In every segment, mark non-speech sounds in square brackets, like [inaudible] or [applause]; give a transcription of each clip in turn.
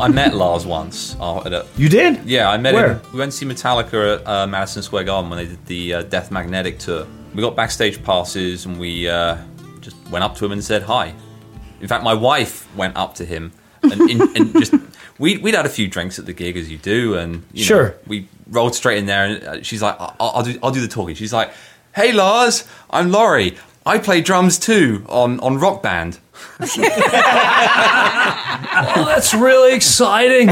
I met Lars once. uh, at a- You did? yeah, I met Where? him. We went to see Metallica at uh, Madison Square Garden when they did the uh, Death Magnetic tour. We got backstage passes and we uh, just went up to him and said hi. In fact, my wife went up to him and, in, and just [laughs] we we'd had a few drinks at the gig as you do, and you know, Sure. we rolled straight in there. And uh, she's like, I'll, "I'll do I'll do the talking." She's like, "Hey Lars, I'm Laurie. I play drums too on on Rock Band." Oh, that's really exciting.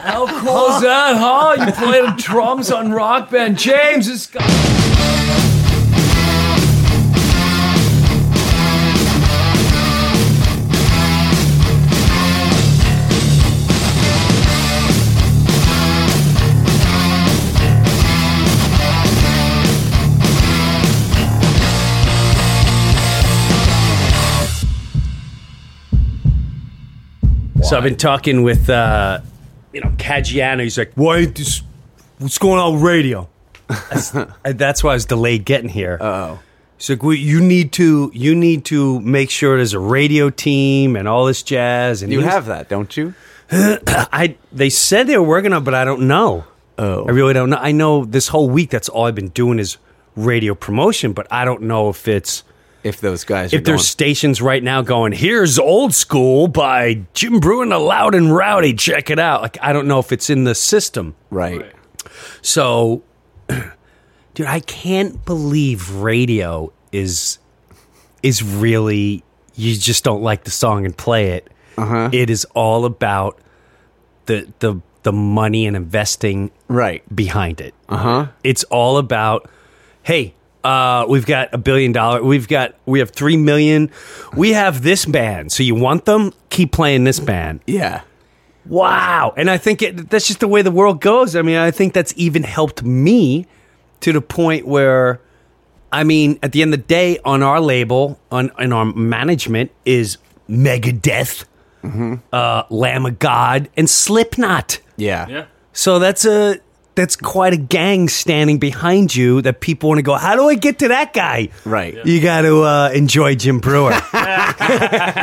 How cool is that, huh? You play the drums on Rock Band. James is. So I've been talking with, uh, you know, Caggiano. He's like, why ain't this, what's going on with radio? That's, [laughs] that's why I was delayed getting here. Oh. He's like, well, you need to, you need to make sure there's a radio team and all this jazz. And You he was- have that, don't you? [clears throat] I, they said they were working on, it, but I don't know. Oh. I really don't know. I know this whole week that's all I've been doing is radio promotion, but I don't know if it's If those guys are if there's going, stations right now going, here's old school by Jim Breuer, the Loud and Rowdy. Check it out. Like I don't know if it's in the system. right. So, [clears throat] dude, I can't believe radio is is really you just don't like the song and play it. Uh-huh. is all about the the the money and investing Right. behind it. Uh huh. It's all about, hey, uh, we've got a billion dollar. We've got we have three million. We have this band. So you want them? Keep playing this band. Yeah. Wow. And I think it, that's just the way the world goes. I mean, I think that's even helped me to the point where, I mean, at the end of the day, on our label, on in our management is Megadeth, uh, Lamb of God, and Slipknot. Yeah. Yeah. So that's a that's quite a gang standing behind you that people want to go. How do I get to that guy? Right. You got to uh, enjoy Jim Breuer. [laughs]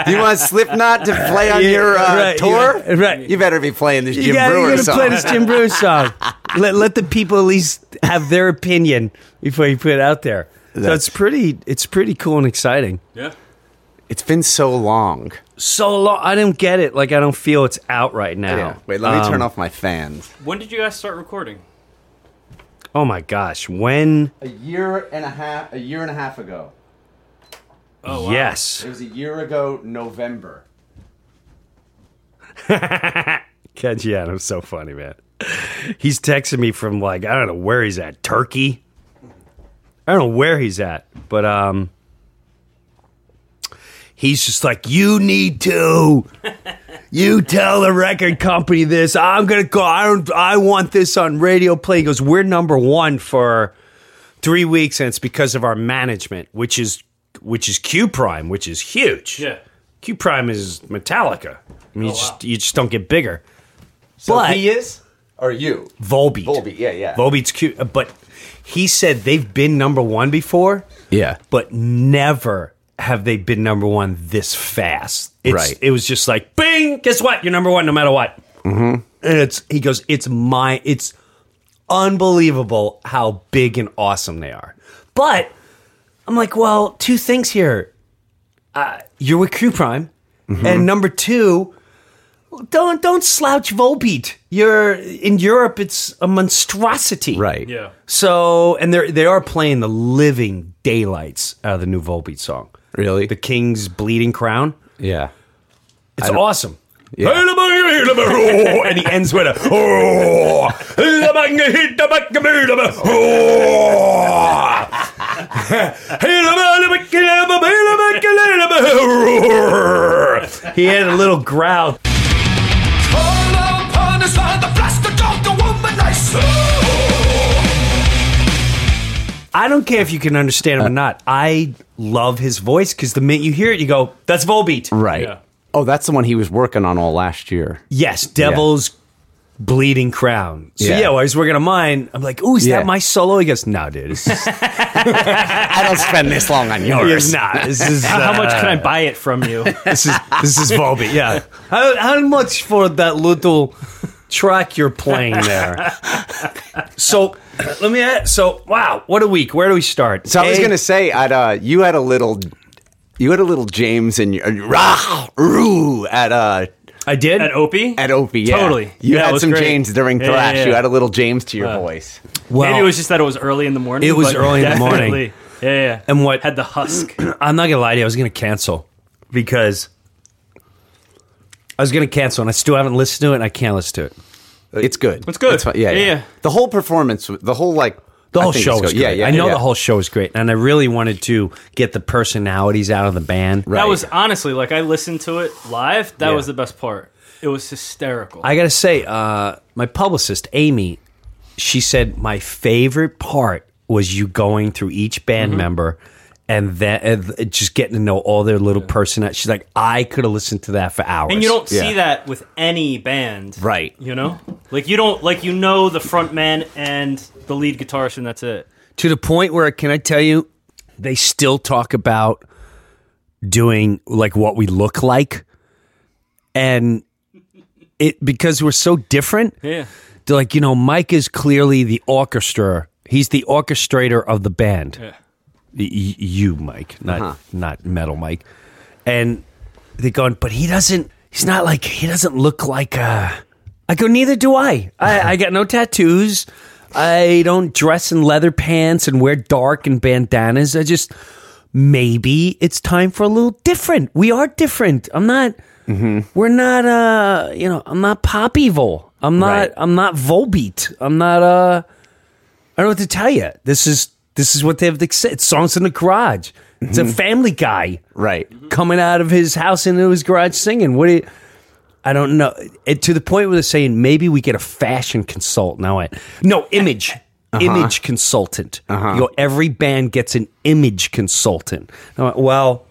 You want Slipknot to play on Yeah, your uh, right, tour? yeah, right. You better be playing this Jim you Jim got Breuer to song. play this Jim Breuer [laughs] song. let let the people at least have their opinion before you put it out there. so it's pretty it's pretty cool and exciting. Yeah. It's been so long. So long, I don't get it. Like I don't feel it's out right now. Yeah. Wait, let me turn Um, off my fans. When did you guys start recording? Oh my gosh, when? A year and a half. A year and a half ago. Oh, wow. Yes. It was a year ago, November. [laughs] Caggiano's so funny, man. He's texting me from like I don't know where he's at, Turkey. I don't know where he's at, but um, he's just like, you need to, you tell the record company this. I'm gonna go. I don't. I want this on radio play. He goes, we're number one for three weeks, and it's because of our management, which is which is Q Prime, which is huge. Yeah. Q Prime is Metallica. I mean, you, oh, just, you just don't get bigger. So But- he is, or you? Volbeat. Volbeat, yeah, yeah. Volbeat's cute, but he said they've been number one before, Yeah. but never have they been number one this fast. It's, Right. It was just like, bing, guess what? You're number one no matter what. Mm-hmm. And it's, he goes, it's my, it's unbelievable how big and awesome they are. But I'm like, well, two things here. Uh, you're with Q Prime, Mm-hmm. and number two, don't don't slouch Volbeat. You're in Europe. It's a monstrosity, Right. Yeah. So, and they they are playing the living daylights out of the new Volbeat song. Really? The King's Bleeding Crown. yeah. It's I don't- awesome. and he ends with a he had a little growl. I don't care if you can understand him or not. I love his voice because the minute you hear it, you go, "That's Volbeat." Right. Yeah. Oh, that's the one he was working on all last year. Yes, Devil's Bleeding Crown. So yeah, Yeah. while I was working on mine, I'm like, "Oh, is Yeah. that my solo?" He goes, "No, dude, it's [laughs] [laughs] I don't spend this long on he goes, yours. nah, this is How much uh, can I buy it from you? [laughs] This is this is Volbeat. Yeah, how how much for that little track you're playing there? so [clears throat] let me. Ask, so wow, what a week. Where do we start? So I was A- gonna say, I'd, uh, you had a little, you had a little James in your rah, roo, at uh I did. At Opie? at Opie. Yeah. Totally. You Yeah, it had was some great. James during Yeah, thrash. yeah, You had a little James to your voice. well, Maybe it was just that it was early in the morning. It was but early in the morning. definitely. Yeah, yeah. And what- had the husk? [clears throat] I'm not gonna lie to you. I was gonna cancel because I was gonna cancel, and I still haven't listened to it. and I can't listen to it. It's good. It's good. fine. Yeah, Yeah, yeah, yeah. The whole performance, the whole like The whole show it's was good. great. Yeah, yeah. I know yeah. the whole show was great, and I really wanted to get the personalities out of the band. Right. That was honestly like I listened to it live. That Yeah. was the best part. It was hysterical. I gotta say, uh, my publicist Amy, she said my favorite part was you going through each band member. And that uh, just getting to know all their little personality. She's like, I could have listened to that for hours. and you don't see that with any band, Right. You know, like you don't like you know the front man and the lead guitarist, and that's it. to the point where can I tell you, they still talk about doing like what we look like, and it because we're so different. Yeah. They're like, you know, Mike is clearly the orchestra. He's the orchestrator of the band. Yeah. You, Mike, not not metal, Mike. And they're going, but he doesn't. He's not like he doesn't look like. Uh, I go, neither do I. I, I got no tattoos. I don't dress in leather pants and wear dark and bandanas. I just maybe it's time for a little different. We are different. I'm not. We're not. Uh, you know, I'm not pop evil. I'm not. Right. I'm not Volbeat. I'm not. Uh, I don't know what to tell you. This is this is what they've said. It's songs in the garage. It's a family guy right. coming out of his house into his garage singing. What do you, I don't know. It, to the point where they're saying maybe we get a fashion consultant. Now, I no image. Image consultant. Uh-huh. You go, every band gets an image consultant. I went, well,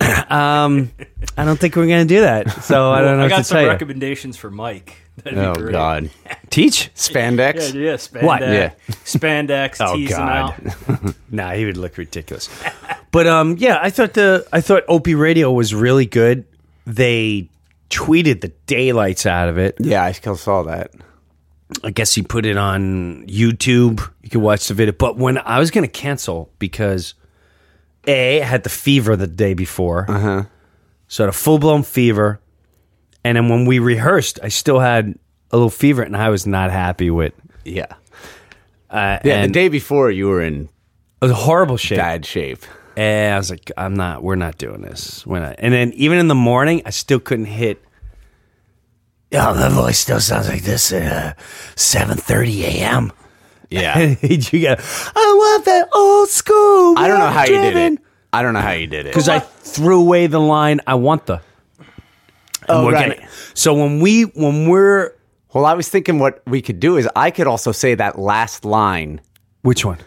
[clears throat] um, I don't think we're going to do that. So I don't know I what got to some tell you. recommendations for Mike. [laughs] That'd be Oh great. God. [laughs] Teach? Spandex. Yeah, yeah, spandex. What? Yeah. Spandex, [laughs] Oh, teasing God. out. Nah, he would look ridiculous. but um, yeah, I thought the I thought Opie Radio was really good. They tweeted the daylights out of it. Yeah, I still saw that. I guess he put it on YouTube. You can watch the video. But when I was going to cancel because a I had the fever the day before, uh-huh. so I had a full blown fever, and then when we rehearsed, I still had a little fever, and I was not happy with. Yeah. Uh, Yeah. and the day before, you were in it was a horrible shape. bad shape. And I was like, I'm not. We're not doing this. We're not. And then even in the morning, I still couldn't hit. Oh, the voice still sounds like this at uh, 7:30 a.m. Yeah. [laughs] you go. I want that old school. I don't know how you did it. I don't know how you did it. because I threw away the line. I want the. Oh, right. gonna- so when we when we're Well, I was thinking what we could do is I could also say that last line. which one?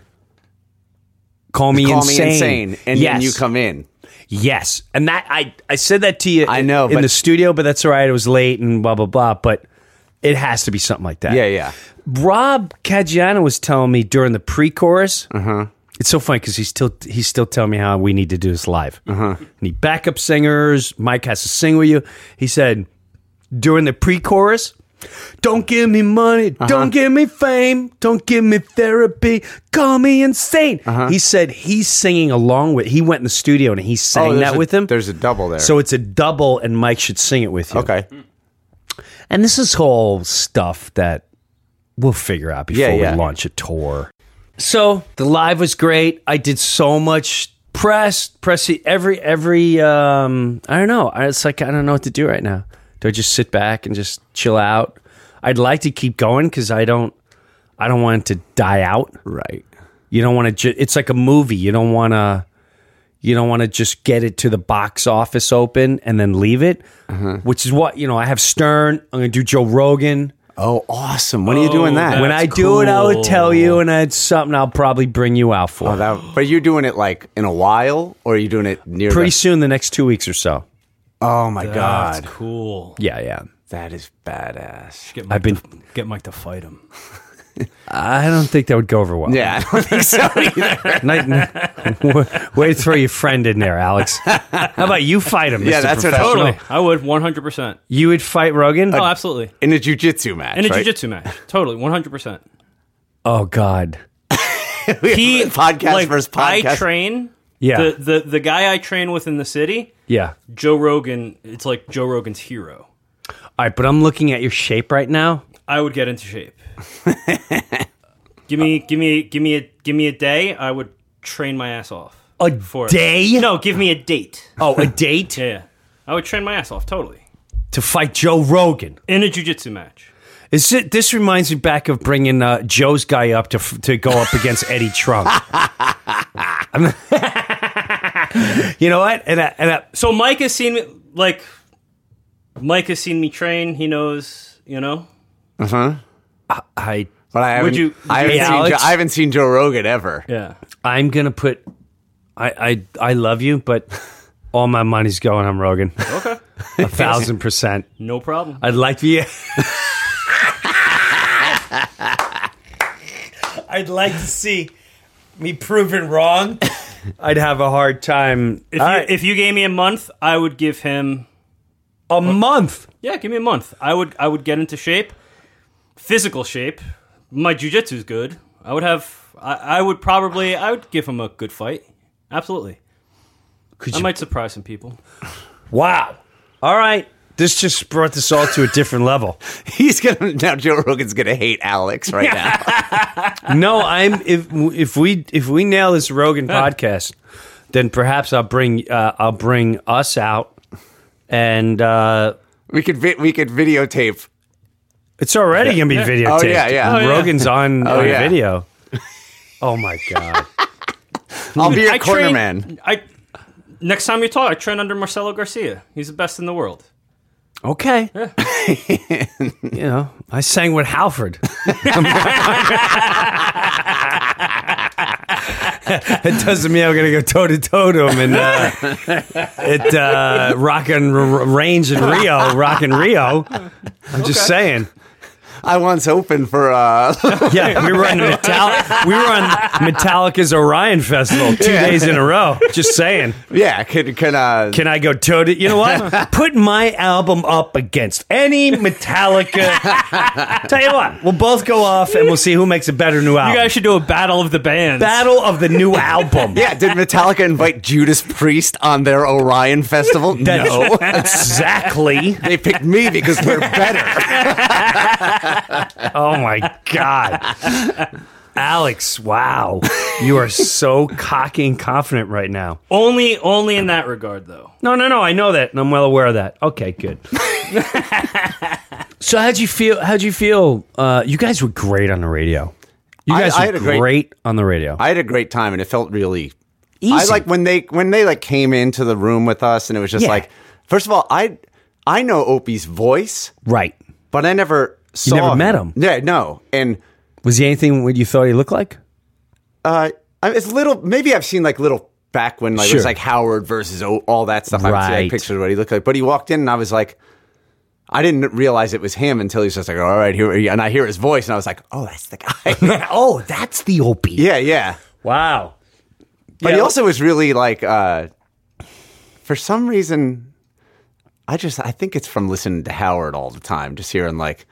Call me Call insane. me insane, and yes. then you come in. Yes, and that I I said that to you. I know, in but- the studio, but that's all right. It was late and blah blah blah. But it has to be something like that. Yeah, yeah. Rob Caggiano was telling me during the pre-chorus. Uh-huh. It's so funny because he's still he's still telling me how we need to do this live. Uh-huh. Need backup singers. Mike has to sing with you. He said during the pre-chorus, "Don't give me money. Uh-huh. Don't give me fame. Don't give me therapy. Call me insane." Uh-huh. He said he's singing along with. He went in the studio and he sang Oh, that a- with him. There's a double there. So it's a double, and Mike should sing it with you. okay. And this is all stuff that we'll figure out before Yeah, yeah. we launch a tour. So the live was great. I did so much press, press every every. um I don't know. It's like I don't know what to do right now. Do I just sit back and just chill out? I'd like to keep going because I don't, I don't want it to die out. Right. You don't want to. Ju- it's like a movie. You don't want to. You don't want to just get it to the box office open and then leave it. Which is what you know. I have Stern. I'm going to do Joe Rogan. Oh, awesome. When are you doing oh, that? when I That's do it, I would tell you, and it's something I'll probably bring you out for. Oh, that, but you're doing it like in a while, or are you doing it near? Pretty the, soon, the next two weeks or so. Oh my That's god, cool. Yeah, yeah. that is badass. Get Mike I've been- to, get Mike to fight him. I don't think that would go over well. Yeah, I don't think so [laughs] either. Night, [laughs] way to throw your friend in there, Alex. How about you fight him? Yeah, Mr. that's what- Professional? Totally, I would 100. percent You would fight Rogan? Oh, absolutely. In a jujitsu match, In a right? jiu-jitsu match, totally, 100. percent oh God. [laughs] He podcast like, versus I train. Yeah. The, the the guy I train with in the city, Yeah. Joe Rogan. It's like Joe Rogan's hero. All right, but I'm looking at your shape right now. I would get into shape. [laughs] give me, give me, give me a, give me a day. I would train my ass off. A for it. day? No, give me a date. Oh, a date [laughs] Yeah, yeah. I would train my ass off totally to fight Joe Rogan. in a jujitsu match. Is it, this reminds me back of bringing uh, Joe's guy up to to go up against [laughs] Eddie Trunk. You know what? And I, and I, So Mike has seen me like Mike has seen me train. He knows, you know. I But I haven't. Would you- I haven't you- seen. Joe, I haven't seen Joe Rogan ever. Yeah. I'm gonna put. I I I love you, but all my money's going on Rogan. Okay. [laughs] A thousand percent. No problem. I'd like to. I'd like to see me proven wrong. I'd have a hard time. If you, right. if you gave me a month, I would give him a month. Yeah, give me a month. I would I would get into shape. Physical shape. My jujitsu's good. I would have I, I would probably I would give him a good fight. Absolutely. Could I you? might surprise some people. Wow. All right. This just brought this all to a different level. [laughs] He's gonna now. Joe Rogan's gonna hate Alex right now. [laughs] No, I'm if if we if we nail this Rogan podcast, then perhaps I'll bring uh, I'll bring us out, and uh, we could vi- we could videotape. It's already gonna be videotaped. Oh, yeah, yeah. Oh, yeah. Rogan's on, Oh, on yeah. video. [laughs] Oh my god! I'll be your I corner train- man. I next time you talk, I train under Marcelo Garcia. He's the best in the world. Okay, [laughs] you know I sang with Halford. [laughs] it doesn't mean I'm gonna go toe to toe to him and uh, it uh, rockin' r- range in Rio, rockin' Rio. I'm just saying. I once opened for. uh [laughs] Yeah, we were on Metallica. We were on Metallica's Orion Festival two days in a row. Just saying. Yeah, could can uh Can I go toe to? You know what? [laughs] Put my album up against any Metallica. [laughs] Tell you what, we'll both go off and we'll see who makes a better new album. You guys should do a battle of the bands. Battle of the new album. Yeah, did Metallica invite Judas Priest on their Orion festival? That's- no. exactly. They picked me because we're better. Oh my god, Alex! Wow, you are so cocky and confident right now. Only only in that regard though. No, no, no. I know that, and I'm well aware of that. Okay, good. so, how'd you feel? How'd you feel? Uh, you guys were great on the radio. You I- guys I were had a great- great, on the radio. I had a great time and it felt really Easy. I like when they when they like came into the room with us and it was just Yeah. like first of all, I I know Opie's voice, right. but I never saw never met him? Yeah, no. And Was he anything what you thought he looked like? uh I- it's little maybe I've seen like little back when like it Sure. was like Howard versus o- all that stuff. I would see Right. like pictures of what he looked like. But he walked in and I was like I didn't realize it was him until he's just like, all right, here, and I hear his voice, and I was like, oh, that's the guy. [laughs] oh, that's the Opie. yeah, yeah. Wow. But he also was really like, uh, for some reason, I just I think it's from listening to Howard all the time, just hearing like,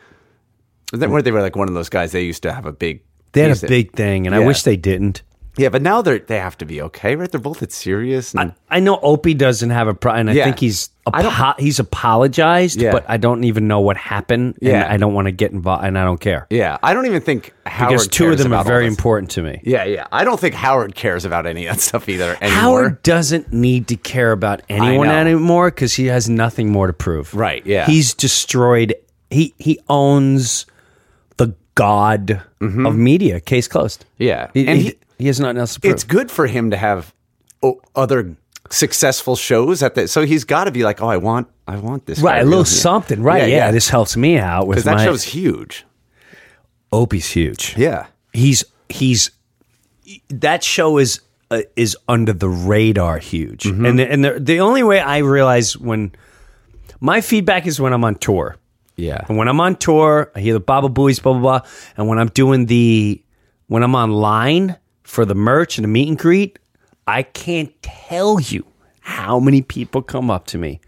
Hmm. where they were like one of those guys. They used to have a big. They had a big thing, and I Yeah. wish they didn't. Yeah, but now they're they have to be okay, right? They're both at Sirius. And, I know Opie doesn't have a problem, and I Yeah. think he's I don't- apo- he's apologized, Yeah. but I don't even know what happened. and Yeah. I don't want to get involved, and I don't care yeah, I don't even think Howard because two of cares them are about all very this. important to me. Yeah, yeah. I don't think Howard cares about any of that stuff either anymore. Howard doesn't need to care about anyone know. anymore because he has nothing more to prove. Right, yeah. He's destroyed. He he owns god of media. Case closed. Mm-hmm. Yeah. he, And he, he- he has nothing else to prove. it's good for him to have other successful shows at the. So he's got to be like, oh, I want, I want this. right, a little something. Right, yeah, This helps me out with because that my. show's huge. Opie's huge. Yeah, he's he's that show is uh, is under the radar huge Mm-hmm. and the, and the, the only way i realize when my feedback is when i'm on tour yeah. and when i'm on tour i hear the Baba Booeys blah blah blah and when i'm doing the when i'm online for the merch and the meet and greet i can't tell you how many people come up to me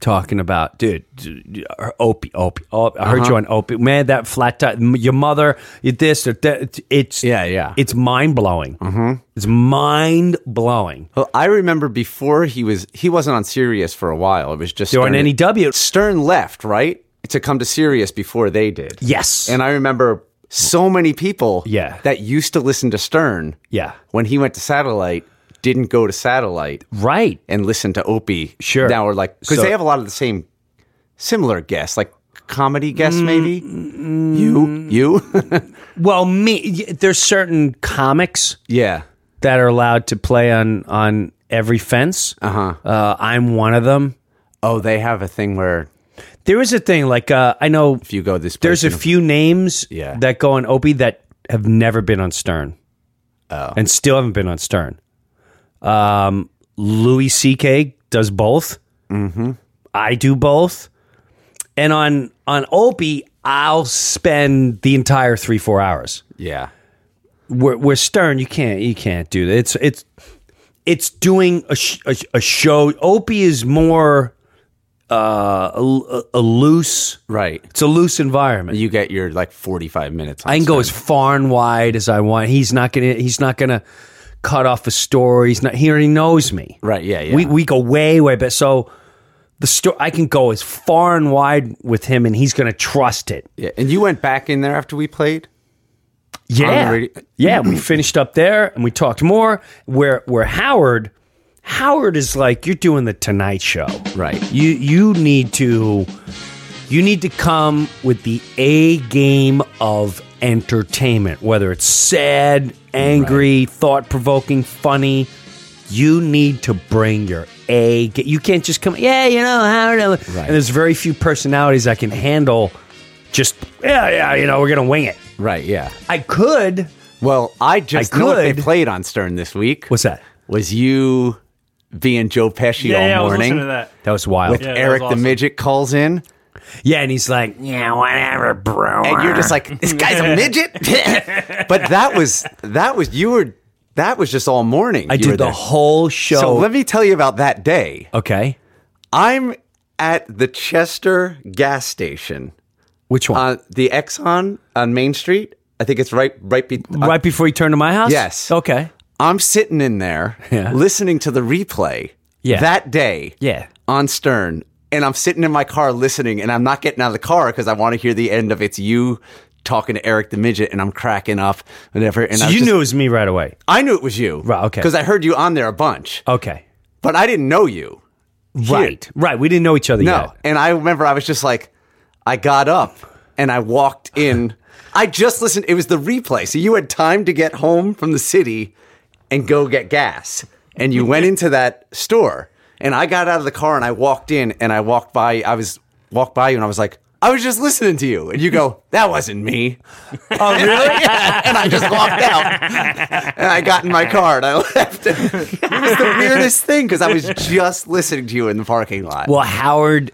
talking about, dude, dude, Opie, Opie, oh, I heard you on Opie. Man, that flat tire, your mother, you this, or that. It's Yeah, yeah. It's mind blowing. Mm-hmm. It's mind blowing. Well, I remember before he was he wasn't on Sirius for a while. It was just on NEW. Stern left right to come to Sirius before they did. Yes. and I remember so many people. Yeah. that used to listen to Stern. Yeah. when he went to satellite, didn't go to satellite Right. and listen to Opie. Sure. now we're like because So- they have a lot of the same similar guests, like comedy guests, Mm, maybe. you, you, [laughs] Well, me, there's certain comics yeah. that are allowed to play on on every fence. Uh-huh. Uh, I'm one of them. Oh, they have a thing where There is a thing like uh, I know if you go this, there's a few names Yeah. that go on Opie that have never been on Stern. Oh. And still haven't been on Stern. Um, Louis C.K. does both. Mm-hmm. I do both. And on on Opie, I'll spend the entire three four hours. yeah, Where, where Stern, you can't you can't do that. It's it's it's doing a, sh- a, a show. Opie is more uh, a, a loose. right. It's a loose environment. You get your like forty five minutes. On I can go as far and wide as I want. He's not gonna. He's not gonna cut off a story. He's not. He already knows me. Right, yeah, yeah. We we go way way back. So the story I can go as far and wide with him, and he's gonna trust it. Yeah, and you went back in there after we played. Yeah, yeah. We finished up there and we talked more. Where where Howard, Howard is like you're doing the Tonight Show, Right. You you need to you need to come with the A game of entertainment, whether it's sad, angry, thought provoking, funny. You need to bring your A. ga- You can't just come. Yeah, you know Howard. uh," Right. And there's very few personalities that can handle. Just yeah, yeah. You know, we're gonna wing it. Right. Yeah. I could. Well, I just I know what they played on Stern this week. What's that? Was you being Joe Pesci Yeah, all yeah, I was morning listening to that. That was wild. with Yeah, that Eric was the midget calls in, yeah, and he's like, yeah, whatever, bro. and you're just like, this guy's a [laughs] midget. [laughs] but that was that was you were that was just all morning. I you were did the there. whole show. So let me tell you about that day. okay, I'm at the Chester gas station, which one? uh, the Exxon on Main Street. I think it's right right be- uh, right before you turn to my house. Yes. Okay. I'm sitting in there [laughs] Yeah. listening to the replay Yeah. that day Yeah. on Stern. And I'm sitting in my car listening, and I'm not getting out of the car because I want to hear the end of it's you talking to Eric the midget, and I'm cracking up, whatever. And So you just- knew it was me right away. I knew it was you, Right, okay. Because I heard you on there a bunch, Okay. but I didn't know you, Right. Right. We didn't know each other no. yet. And I remember I was just like, I got up and I walked in. [laughs] I just listened. It was the replay, so you had time to get home from the city and go get gas, and you went into that store. And I got out of the car and I walked in and I walked by. I was walked by you and I was like, I was just listening to you, and you go, that wasn't me. Oh, really? [laughs] and I just walked out. And I got in my car and I left. [laughs] It was the weirdest thing because I was just listening to you in the parking lot. well, Howard,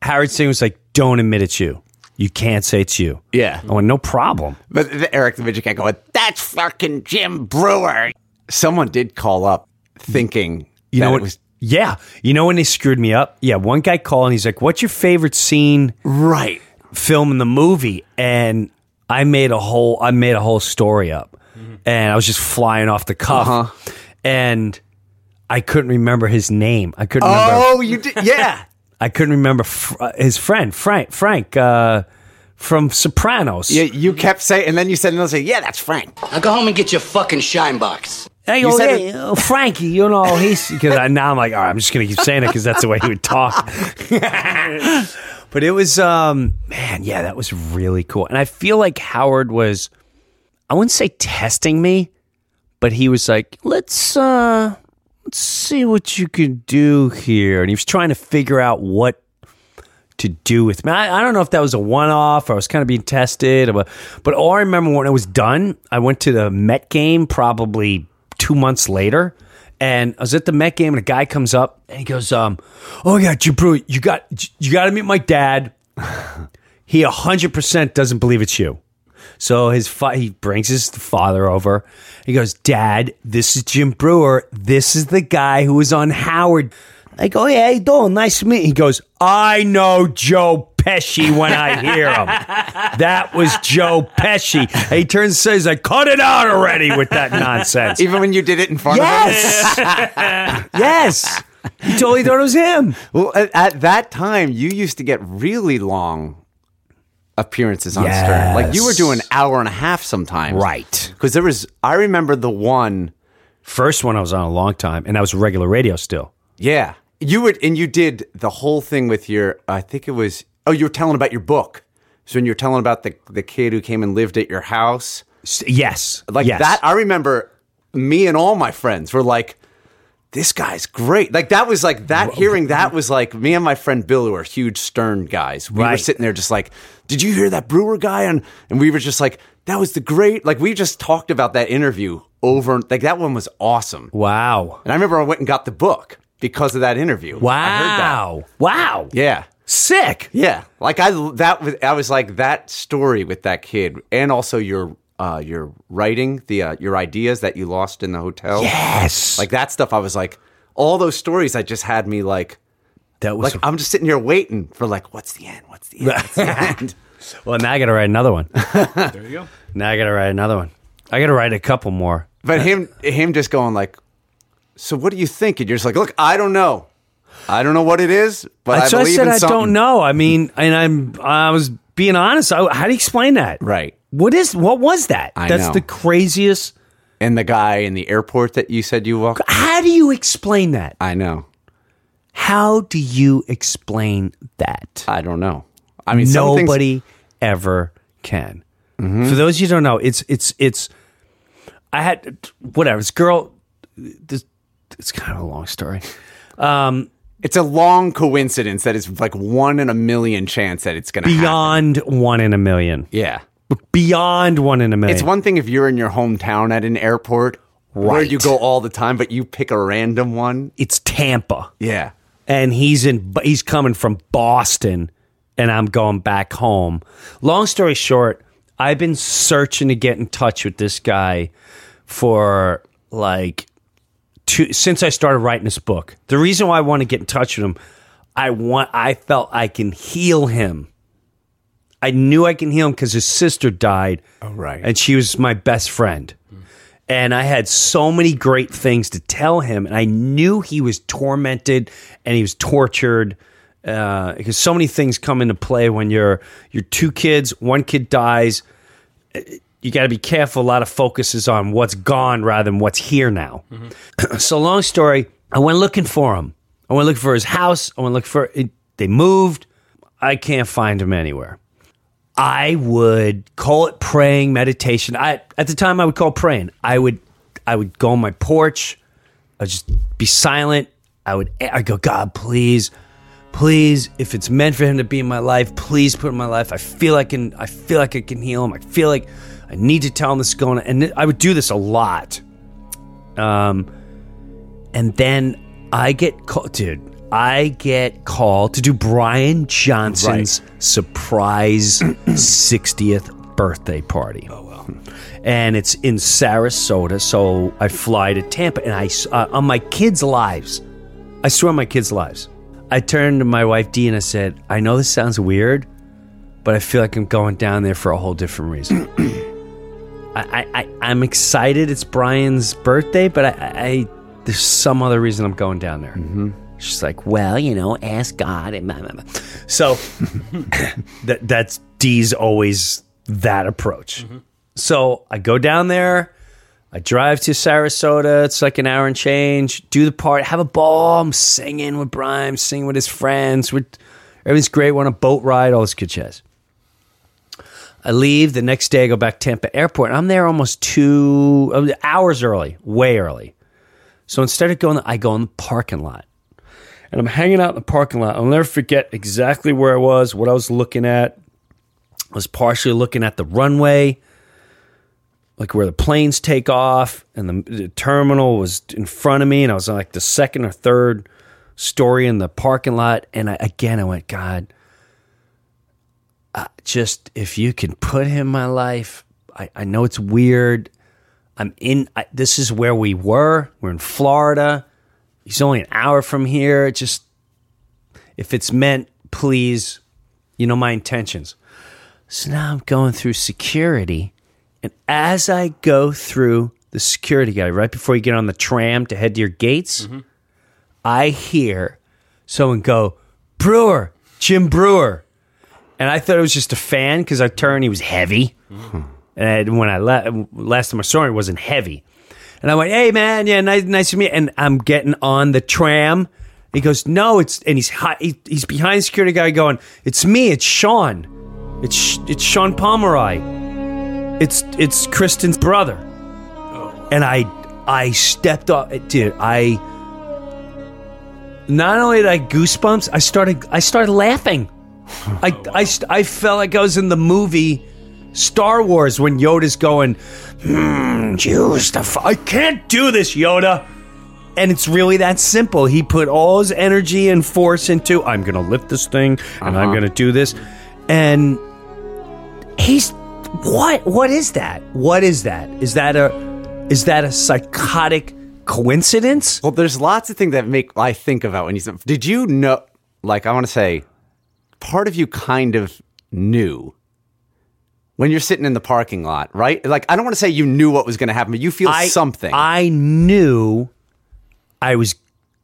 Howard Singh was like, "Don't admit it's you. You can't say it's you." Yeah. I went, "No problem." But the, Eric the Midget can't go, that's fucking Jim Breuer. Someone did call up thinking You that know it what? was yeah. You know when they screwed me up? Yeah. One guy called and he's like, "What's your favorite scene?" right. film in the movie and I made a whole I made a whole story up. and I was just flying off the cuff, and I couldn't remember his name. I couldn't remember. Oh, you did? Yeah. [laughs] I couldn't remember fr- uh, his friend Frank Frank uh, from Sopranos. yeah. You kept saying, and then you said another thing. Yeah, that's Frank. Now go home and get your fucking shine box. I You go, said hey, uh, Frankie, you know, he's because now I'm like, all right, I'm just gonna keep saying it because that's the way he would talk. [laughs] but it was, um, man, yeah, that was really cool, and I feel like Howard was, I wouldn't say testing me, but he was like, let's, uh, let's see what you can do here, and he was trying to figure out what to do with me. I, I don't know if that was a one off or I was kind of being tested, but, but all I remember when it was done, I went to the Met game probably two months later. And I was at the Met game, and a guy comes up and he goes, um, "Oh yeah, Jabru, you got you got to meet my dad. [laughs] He hundred percent doesn't believe it's you. So his fa- he brings his father over. He goes, Dad, this is Jim Breuer. This is the guy who was on Howard. I go, hey, how doing? Nice to meet you. He goes, I know Joe Pesci when I hear him. that was Joe Pesci. He turns and says, I cut it out already with that nonsense. Even when you did it in front of yes. [laughs] yes. He totally thought it was him. Well, at, at that time, you used to get really long appearances on Stern. Like you were doing an hour and a half sometimes. Right. Because there was, I remember the one. First one I was on a long time, and that was regular radio still. Yeah. You would, and you did the whole thing with your, I think it was, oh, you were telling about your book. So when you're telling about the, the kid who came and lived at your house, Yes. like yes. that, I remember me and all my friends were like, this guy's great. Like that was like that, hearing that was like me and my friend Bill, who are huge Stern guys. We were sitting there just like, did you hear that Breuer guy? And, and we were just like, that was the great, like we just talked about that interview over, like that one was awesome. Wow. And I remember I went and got the book because of that interview. Wow. I heard that. Wow. Yeah. Sick. Yeah. Like I that was I was like that story with that kid and also your uh your writing, the uh, your ideas that you lost in the hotel. Yes. Like that stuff I was like all those stories that just had me like that was like I'm just sitting here waiting for like what's the end? What's the end? What's the [laughs] end? Well, now I got to write another one. [laughs] There you go. now I got to write another one. I got to write a couple more. But him him just going like so what do you think? And you're just like, look, I don't know. I don't know what it is, but That's I what I said. I something. don't know. I mean, and I'm I was being honest. I, how do you explain that? Right. What is what was that? I That's know. the craziest. And the guy in the airport that you said you walked How do you explain that? I know. How do you explain that? I don't know. I mean nobody ever can. Mm-hmm. For those of you who don't know, it's it's it's. I had whatever. This girl. This it's kind of a long story. It's a long coincidence that it's like one in a million chance that it's going to happen. Beyond one in a million. Yeah. Beyond one in a million. It's one thing if you're in your hometown at an airport where Right. you go all the time, but you pick a random one. It's Tampa, Yeah. and he's in. He's coming from Boston, and I'm going back home. Long story short, I've been searching to get in touch with this guy for like two since I started writing this book. The reason why I want to get in touch with him, I want. I felt I can heal him. I knew I can heal him because his sister died. Oh, right. and she was my best friend. And I had so many great things to tell him, and I knew he was tormented and he was tortured uh, because so many things come into play when you're you're two kids, one kid dies. You got to be careful. A lot of focus is on what's gone rather than what's here now. [clears throat] so, long story. I went looking for him. I went looking for his house. I went looking for it. They moved. I can't find him anywhere. I would call it praying meditation. I at the time I would call praying. I would I would go on my porch. I'd just be silent. I would I go, God, please, please, if it's meant for him to be in my life, please put in my life. I feel like I can I feel like I can heal him. I feel like I need to tell him this is going on. And I would do this a lot. Um and then I get called dude. I get called to do Brian Johnson's surprise [clears throat] 60th birthday party. Oh well. And it's in Sarasota, so I fly to Tampa and I uh, on my kids' lives. I swear on my kids' lives. I turned to my wife Dee and I said, "I know this sounds weird, but I feel like I'm going down there for a whole different reason." [clears throat] I, I, I'm excited. It's Brian's birthday, but I, I, I there's some other reason I'm going down there. Mm-hmm. She's like, well, you know, ask God. And blah, blah, blah. So [laughs] that that's D's always that approach. So I go down there. I drive to Sarasota. It's like an hour and change. Do the part. Have a ball. I'm singing with Brian. I'm singing with his friends. With everything's great. We're on a boat ride. All this good jazz. I leave the next day. I go back to Tampa Airport. I'm there almost two uh, hours early, way early. So instead of going, I go in the parking lot, and I'm hanging out in the parking lot. I'll never forget exactly where I was, what I was looking at. I was partially looking at the runway, like where the planes take off, and the, the terminal was in front of me, and I was on like the second or third story in the parking lot. And I, again, I went, God, uh, just if you can put him in my life, I, I know it's weird. I'm in. I, this is where we were. We're in Florida. He's only an hour from here. Just if it's meant, please. You know my intentions. So now I'm going through security, and as I go through the security guy, right before you get on the tram to head to your gates, I hear someone go, Breuer, Jim Breuer. And I thought it was just a fan because I turned, he was heavy. And when I le- last time I saw him, it wasn't heavy. And I went, "Hey man, yeah, nice, nice to meet." you." And I'm getting on the tram. He goes, "No, it's," and he's hi- he, he's behind the security guy, going, "It's me, it's Sean, it's it's Sean Pomeroy, it's it's Kristen's brother." And I I stepped off, dude. I not only did I goosebumps, I started I started laughing. I, I, st- I felt like I was in the movie Star Wars when Yoda's going, hmm, use the. F- I can't do this, Yoda. And it's really that simple. He put all his energy and force into, I'm going to lift this thing and I'm going to do this. And he's. What? What is that? What is that? Is that a. Is that a psychotic coincidence? Well, there's lots of things that make I think about when you said, did you know, like, I want to say, part of you kind of knew when you're sitting in the parking lot, right? Like, I don't want to say you knew what was going to happen, but you feel I, something. I knew I was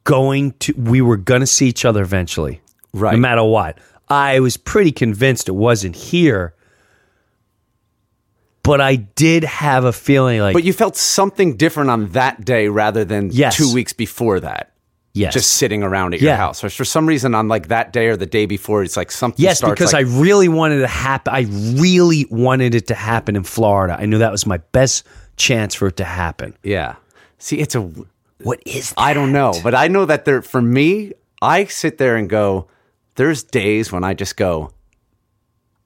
going to, we were going to see each other eventually. Right. No matter what. I was pretty convinced it wasn't here. But I did have a feeling like, but you felt something different on that day rather than Yes. two weeks before that. Yes. Just sitting around at your house. Or for some reason on like that day or the day before, it's like something Yes, starts because like, I really wanted it to happen. I really wanted it to happen in Florida. I knew that was my best chance for it to happen. Yeah. See, it's a What is that? I don't know, but I know that there for me, I sit there and go, there's days when I just go,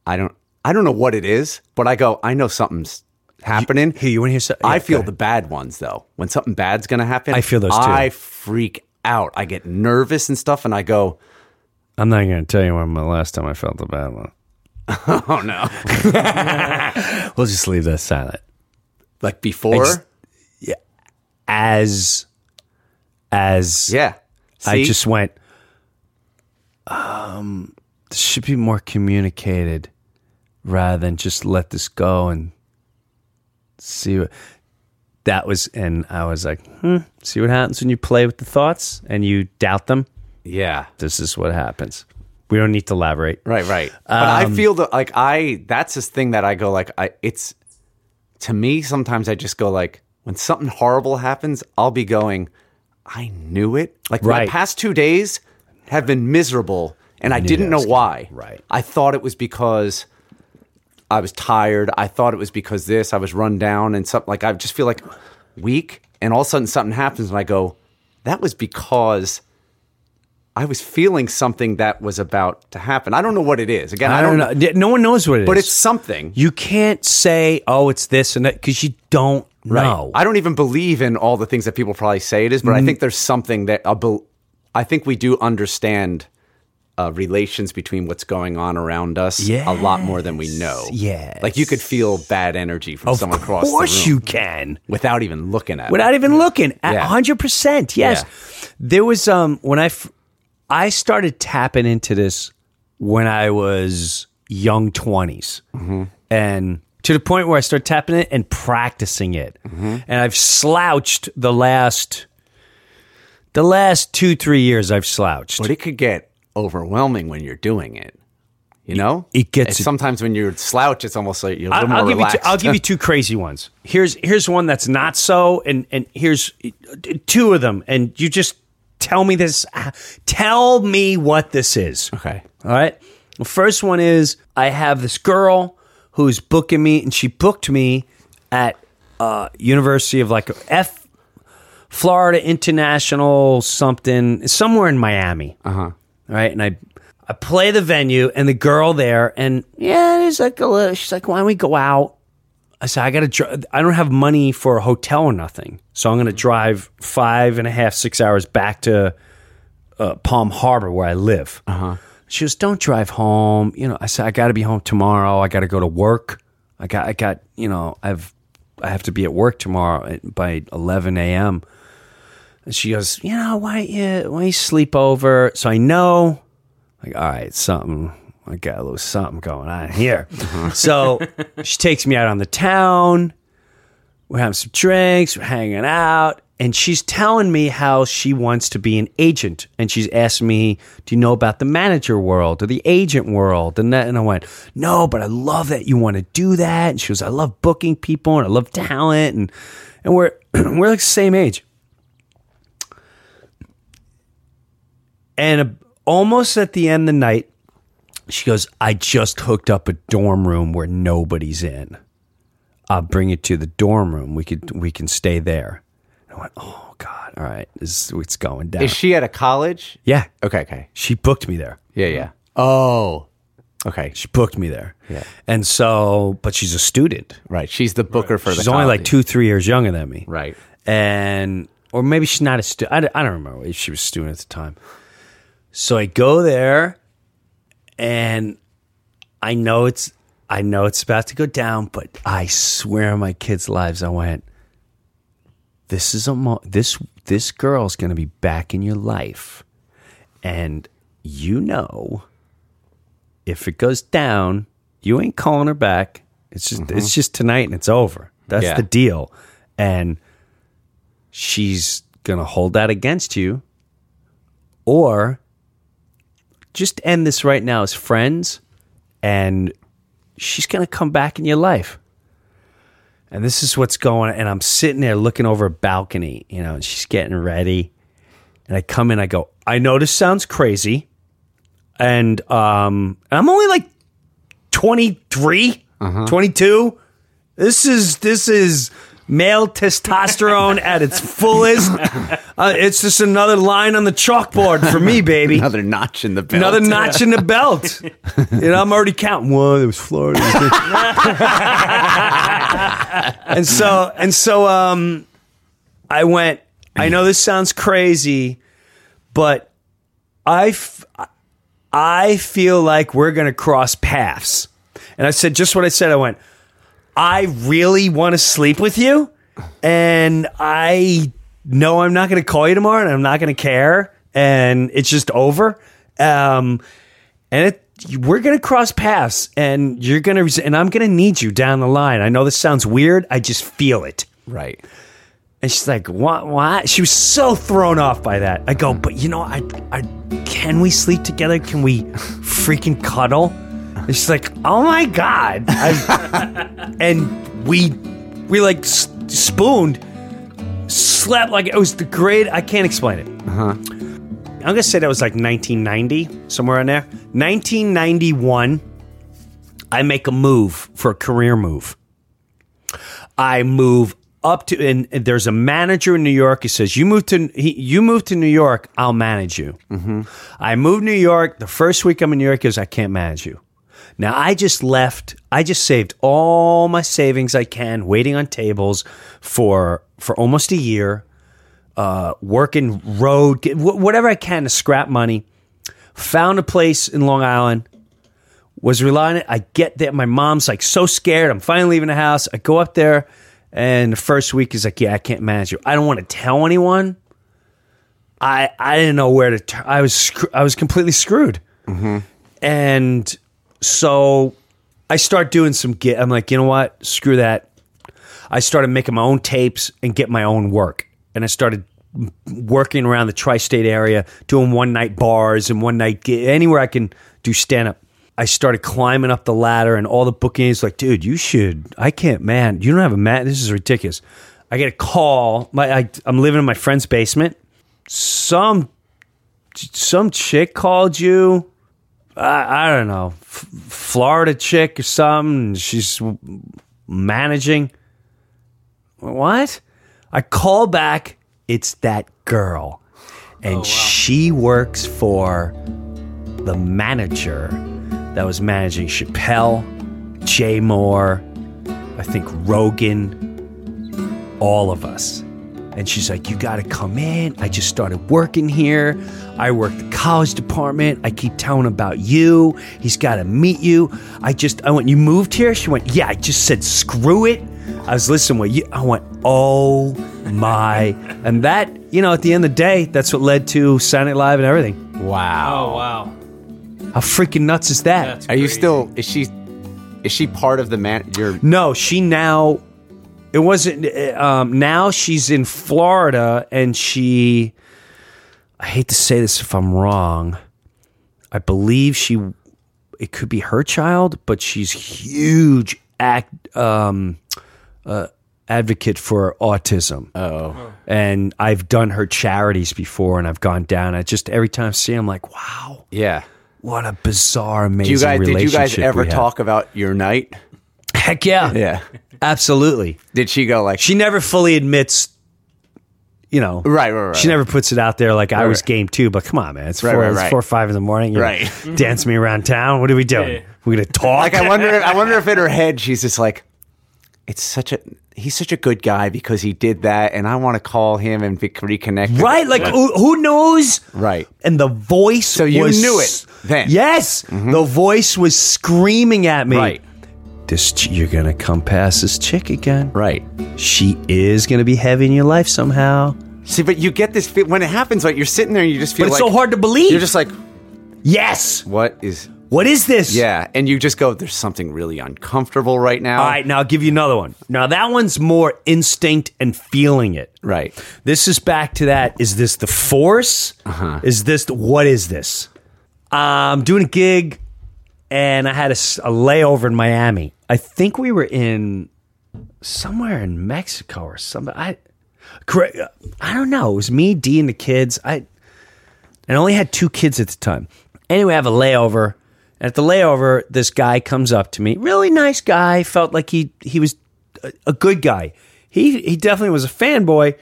I don't I don't know what it is, but I go, I know something's happening. Here, you want to hear something? I feel the bad ones though. When something bad's gonna happen, I feel those too. I freak out. I get nervous and stuff, and I go, I'm not going to tell you when the last time I felt the bad one. [laughs] Oh no. [laughs] We'll just leave that silent. like before? just- As, as yeah. I just went, um, this should be more communicated rather than just let this go and see what that was. And I was like, hmm, see what happens when you play with the thoughts and you doubt them. Yeah. This is what happens. We don't need to elaborate. Right, right. but I Um, feel that like I that's this thing that I go like I it's to me sometimes I just go like when something horrible happens, I'll be going, I knew it. Like my past two days have been miserable and I knew didn't know why. Right. I thought it was because I was tired. I thought it was because this, I was run down and something like I just feel like weak and all of a sudden something happens and I go, that was because I was feeling something that was about to happen. I don't know what it is. Again, I, I don't know. No one knows what it is. but it's something. you can't say, "Oh, it's this and that," because you don't know. I don't even believe in all the things that people probably say it is, but Mm. I think there's something that I bel- I think we do understand uh, relations between what's going on around us a lot more than we know. Yeah, like you could feel bad energy from of someone across the course room you can. without even looking at without it. even looking. A Yeah. hundred percent, yes. There was um when I f- I started tapping into this when I was young 20s Mm-hmm. and to the point where I start tapping it and practicing it. And I've slouched the last the last two three years. I've slouched. But it could get overwhelming when you're doing it. You know, it gets- And sometimes when you're slouch, it's almost like you're a I'll, little more I'll give you relaxed. two, I'll give you two crazy ones. Here's here's one that's not so, and and here's two of them, and you just tell me this. Tell me what this is. okay. All right. The first one is I have this girl who's booking me, and she booked me at uh, University of like F Florida International something somewhere in Miami. Uh huh. Right, and I I play the venue, and the girl there, and yeah, it's like a little. She's like, "Why don't we go out?" I said, "I got to. Dri- I don't have money for a hotel or nothing, so I'm going to drive five and a half, six hours back to uh, Palm Harbor where I live." Uh-huh. She goes, "Don't drive home." You know, I said, "I got to be home tomorrow. I got to go to work. I got, I got, you know, I've, I have to be at work tomorrow by 11 a.m." And she goes, "You know, why, you, why you sleep over?" So I know, like, all right, something. I got a little something going on here. Uh-huh. So she takes me out on the town. We're having some drinks. We're hanging out. And she's telling me how she wants to be an agent. And she's asking me, Do you know about the manager world or the agent world? And, that, and I went, No, but I love that you want to do that. And she goes, I love booking people and I love talent. And, and we're, [clears throat] we're like the same age. And almost at the end of the night, she goes, I just hooked up a dorm room where nobody's in. I'll bring you to the dorm room. We could we can stay there. And I went, oh God, all right, this is it's going down. Is she at a college? yeah, Okay. Okay. she booked me there. Yeah. Yeah. Oh. Okay. She booked me there. Yeah. and so, but she's a student. Right. She's the booker for the. She's only like two, three years younger than me. Right. and or maybe she's not a student. I, don't- I don't remember if she was a student at the time. So I go there, and I know it's I know it's about to go down, but I swear on my kids' lives, I went. This is a mo- this this girl's going to be back in your life, and you know, if it goes down, you ain't calling her back. It's just mm-hmm. it's just tonight and it's over. That's Yeah. the deal, and she's going to hold that against you or just end this right now as friends and she's going to come back in your life. And this is what's going and i'm sitting there looking over a balcony you know and she's getting ready. And i come in i go i know this sounds crazy. And um i'm only like 23 22 this is this is male testosterone at its fullest. [laughs] Uh, it's just another line on the chalkboard for me, baby. Another notch in the belt. Another notch in the belt. [laughs] you know, I'm already counting. One, it was Florida. [laughs] and so, and so, um, I went. I know this sounds crazy, but I, f- I feel like we're gonna cross paths. And I said just what I said. I went. I really want to sleep with you, and I know I'm not going to call you tomorrow, and I'm not going to care, and it's just over. Um, and it, we're going to cross paths, and you're going to, and I'm going to need you down the line. I know this sounds weird. I just feel it. Right. And she's like, "What? What?" She was so thrown off by that. I go, "But you know, I, I, can we sleep together? Can we freaking cuddle?" And she's like, "Oh my god!" I, [laughs] and we, we like s- spooned, slept like it was the great. I can't explain it. Uh-huh. I'm gonna say that was like 1990, somewhere in there. 1991. I make a move for a career move. I move up to and, and there's a manager in New York. He says, "You move to he, you move to New York, I'll manage you." Mm-hmm. I moved New York. The first week I'm in New York, is I can't manage you. Now I just left. I just saved all my savings I can, waiting on tables for for almost a year, uh, working road, whatever I can to scrap money. Found a place in Long Island was relying on it. I get there. My mom's like so scared. I'm finally leaving the house. I go up there, and the first week is like, yeah, I can't manage you. I don't want to tell anyone. I I didn't know where to. turn. I was screw- I was completely screwed. And so I start doing some get. I'm like, you know what? Screw that. I started making my own tapes and get my own work, and I started working around the tri-state area, doing one night bars and one night gi- anywhere I can do stand up. I started climbing up the ladder, and all the bookings like, dude, you should. I can't, man. You don't have a mat. This is ridiculous. I get a call. My, I, I'm living in my friend's basement. Some some chick called you. I, I don't know, F- Florida chick or something. She's managing. What? I call back. It's that girl, and oh, she works for the manager that was managing Chappelle, Jay Mohr, I think Rogan, all of us. And she's like, You got to come in. I just started working here. I work the college department. I keep telling him about you. He's got to meet you. I just, I went, You moved here? She went, Yeah, I just said, Screw it. I was listening what you, I went, Oh my. And that, you know, at the end of the day, that's what led to Saturday Night Live and everything. Wow. Oh wow. How freaking nuts is that? That's Are you crazy. still? Is she? Is she part of the man? Your No, she now. It wasn't. Um, now she's in Florida, and she. I hate to say this if I'm wrong. I believe she. It could be her child, but she's huge act um, uh, advocate for autism. Oh, and I've done her charities before, and I've gone down. I just every time I see, her, I'm like, wow, yeah. what a bizarre, amazing Do you guys? Did you guys ever have. talk about your night? Heck yeah, Yeah. absolutely. Did she go like? she never fully admits you know Right, right, right, she never puts it out there like i was right. game too but come on man it's Right, four right, it's right. four or five in the morning you Right. [laughs] dance me around town what are we doing Yeah. we're gonna talk like I wonder. If, I wonder if in her head she's just like, it's such a. He's such a good guy because he did that, and I want to call him and be, reconnect. right like who, who knows Right. and the voice So you was- knew it then. yes mm-hmm. the voice was screaming at me Right. This ch- you're gonna come past this chick again Right. she is gonna be heavy in your life somehow See, but you get this feel when it happens. Like you're sitting there, and you just feel but it's like so hard to believe You're just like, yes what is? what is this Yeah, and you just go, there's something really uncomfortable right now. All right, now I'll give you another one. Now that one's more instinct and feeling it. Right. This is back to that. Is this the force? Uh-huh. Is this the, what is this? I'm doing a gig, and I had a layover in Miami. I think we were in somewhere in Mexico or something. I. I don't know. It was me, D, and the kids. I, I only had two kids at the time. Anyway, I have a layover. At the layover, this guy comes up to me. Really nice guy. Felt like he he was a, a good guy. He he definitely was a fanboy,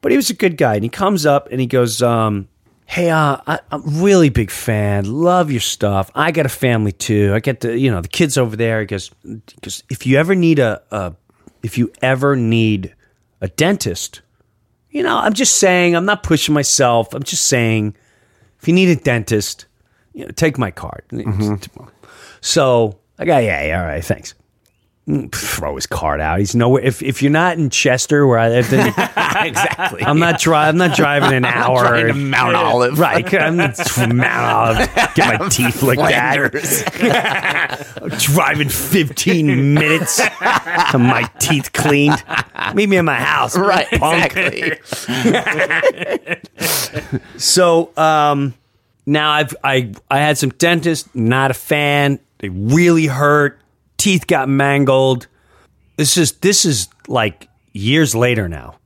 but he was a good guy. And he comes up and he goes, um, "Hey, uh, I, I'm a really big fan. Love your stuff. I got a family too. I get the you know the kids over there." He goes, "Because if you ever need a, a if you ever need a dentist, you know, I'm just saying. I'm not pushing myself. I'm just saying." if you need a dentist, you know, take my card. So I got, yeah, yeah, all right, thanks. Mm, Throw his card out. He's nowhere. If if you're not in Chester, where I live, then [laughs] exactly. I'm not driving. I'm not driving an [laughs] hour. Trying to Mount Olive. right? I'm not [laughs] Mount Olive. Get my teeth looked at. Driving 15 minutes to my teeth cleaned. Meet me in my house, Right, punk. exactly. So um, now I've I I had some dentists. Not a fan. They really hurt. Teeth got mangled. This is this is like years later now.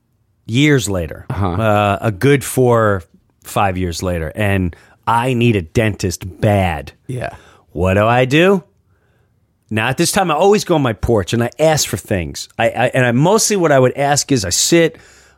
Years later, uh, a good four five years later, and I need a dentist bad. Yeah. What do I do? Now at this time, I always go on my porch and I ask for things. I, I and I mostly what I would ask is I sit,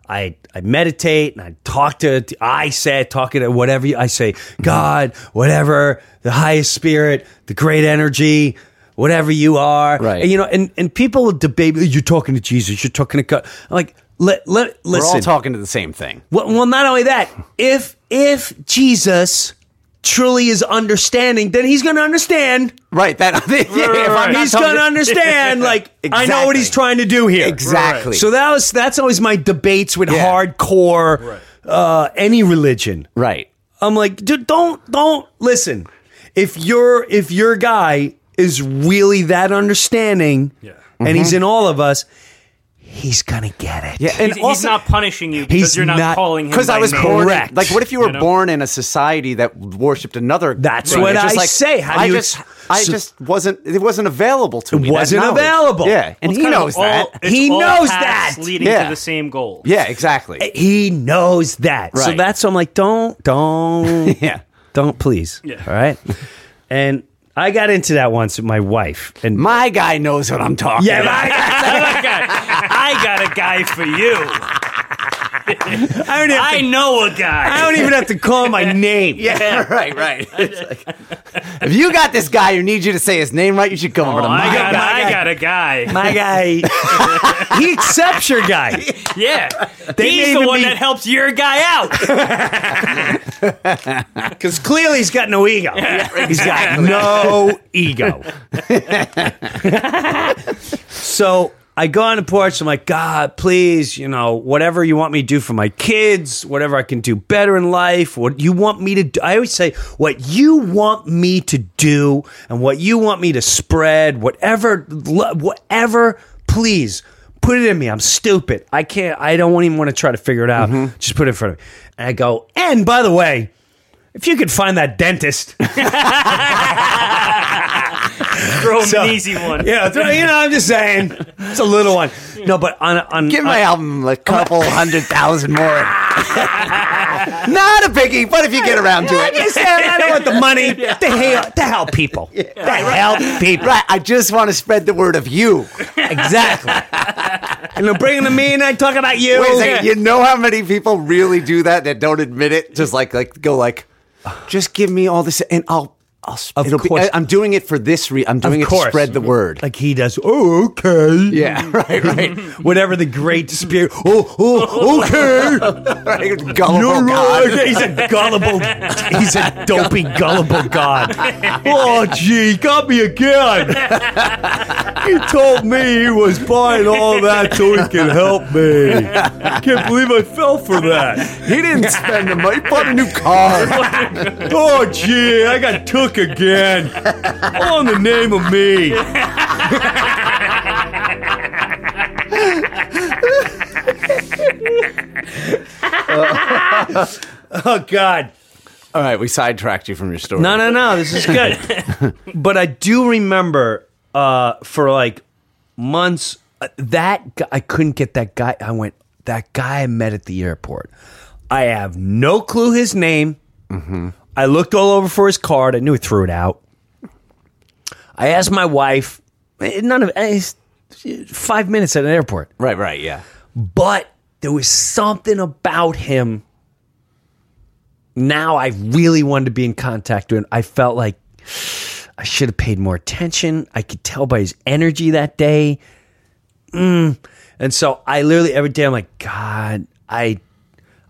I I meditate and I talk to I say talking to whatever I say God, whatever the highest spirit, the great energy. Whatever you are, Right. And, you know, and, and people will debate. You're talking to Jesus. You're talking to God. Like, let let listen. We're all talking to the same thing. Well, well, not only that, if if Jesus truly is understanding, then he's going to understand. Right. That [laughs] if I'm He's going to understand. [laughs] Like I know what he's trying to do here. Exactly. So that was that's always my debates with Yeah. hardcore uh, any religion. Right. I'm like, dude, don't don't listen. If you're if your guy is really that understanding, Yeah. and he's in all of us, he's gonna get it. Yeah, and He's, he's not punishing you because He's you're not, not- calling him because I was name. born. Correct. Like, what if you were You know? born in a society that worshipped another? That's thing? what just I like, say. How I you just, ex- I just wasn't. It wasn't available to It me. that wasn't available. Yeah, and It's he knows all- that. it's He all knows paths that. leading Yeah. to the same goal. Yeah, exactly. Eh, he knows that. So that's why I'm like, don't, don't, [laughs] Yeah. don't, please. Yeah. All right. And I got into that once with my wife, and My guy knows what I'm talking yeah, about. I, I got, I got a guy for you. I don't, even I to, know a guy. I don't even have to call my [laughs] name. Yeah, [laughs] right, right. [laughs] Like, if you got this guy who needs you to say his name right, you should come over Oh, to my I got, guy. I got a guy. My guy, he accepts your guy. yeah, They he's the one be- that helps your guy out. Because clearly he's got no ego. He's got no ego. so I go on the porch. I'm like, God, please, you know, whatever you want me to do for my kids, whatever I can do better in life, what you want me to do. I always say, what you want me to do and what you want me to spread, whatever, whatever, please. Put it in me. I'm stupid. I can't. I don't even want to try to figure it out. Mm-hmm. Just put it in front of me. And I go. And by the way, if you could find that dentist, [laughs] [laughs] Throw him So- an easy one. yeah, throw- you know, I'm just saying, it's a little one. No, but on on Give on, my album a couple [laughs] hundred thousand more. [laughs] Not a biggie, but if you get around to it, I'm it. just saying, I don't want the money to help, to help people. To help people. Right, I just want to spread the word of you. Exactly. and they're bringing to me and I talk about you. Wait a second, you know how many people really do that that don't admit it? Just like like go like, just give me all this and I'll I'll sp- Of be- course. I, am doing it for this reason. I'm doing Of it to course. spread the word. Like he does. Oh, okay. [laughs] yeah, right, right. [laughs] Whatever the great spirit. Oh, oh, [laughs] okay. right. Gullible You're God. right. He's a gullible. He's a dopey, gullible god. Oh, gee, got me again. He told me he was buying all that so he could help me. I can't believe I fell for that. He didn't spend the money. He bought a new car. Oh, gee, I got took again. All in the name of me. [laughs] oh, God. All right, we sidetracked you from your story. No, no, no. This is good. [laughs] but I do remember uh, for like months uh, that guy, I couldn't get that guy. I went that guy I met at the airport. I have no clue his name. I looked all over for his card. I knew he threw it out. I asked my wife. eh, None of eh, it's five minutes at an airport, Right, right, yeah. but there was something about him. Now I really wanted to be in contact with him. I felt like I should have paid more attention. I could tell by his energy that day. Mm. And so I literally every day I'm like, God, I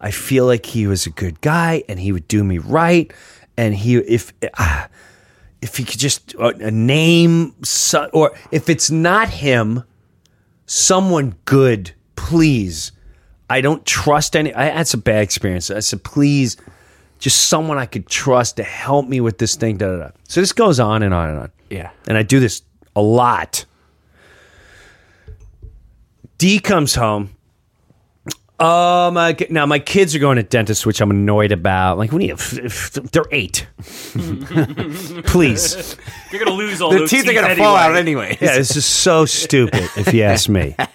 I feel like he was a good guy and he would do me right. And he if ah, if he could just uh, a name so, or if it's not him, someone good, please. I don't trust any. I had some bad experience. I said, please, just someone I could trust to help me with this thing. Da, da, da. So this goes on and on and on. Yeah. And I do this a lot. D comes home. Oh my! Now my kids are going to dentist, which I'm annoyed about. Like, we need. if, if they're eight, [laughs] please. You're gonna lose all The those teeth are going to fall out anyway. anyway. Yeah, this is so stupid, if you ask me. [laughs]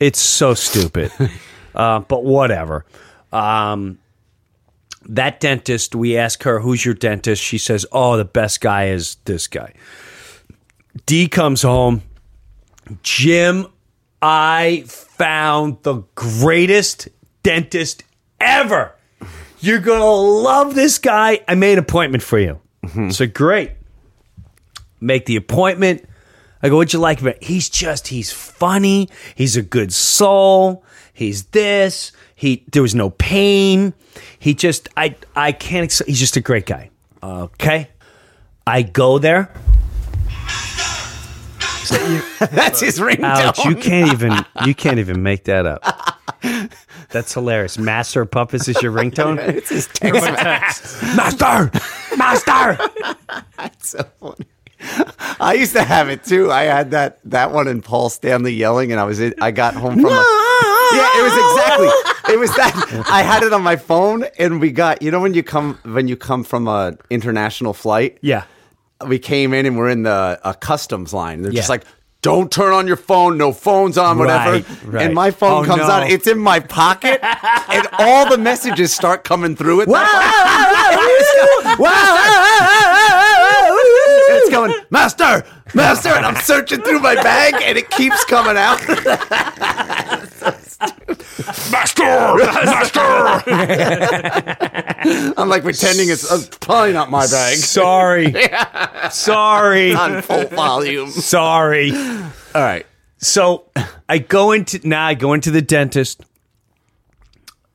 It's so stupid. Uh, but whatever. Um, that dentist, we ask her, who's your dentist? She says, oh, the best guy is this guy. D comes home. Jim, I found the greatest dentist ever. You're going to love this guy. I made an appointment for you. Mm-hmm. So great make the appointment. I go, what'd you like about it? He's just, he's funny. He's a good soul. He's this. He, there was no pain. He just, I, I can't, he's just a great guy. Okay. I go there. [laughs] That's his ringtone. Alex, you can't even, you can't even make that up. That's hilarious. Master of Puppets is your ringtone? [laughs] It's his text. Master! Master! [laughs] That's so funny. I used to have it too. I had that that one and Paul Stanley yelling, and I was in, I got home from. A, yeah, it was exactly. It was that. I had it on my phone, and we got. You know when you come when you come from a international flight. Yeah. We came in and we're in the a customs line. They're just like, don't turn on your phone, no phones on, whatever. Right, right. And my phone Oh, comes no. out, it's in my pocket, and all the messages start coming through it. it's going, Master, Master, and I'm searching through my bag and it keeps coming out. [laughs] Master! Master! [laughs] I'm like pretending it's uh, probably not my bag. Sorry. [laughs] Sorry. On full volume. Sorry. All right. So I go into now. I go into the dentist.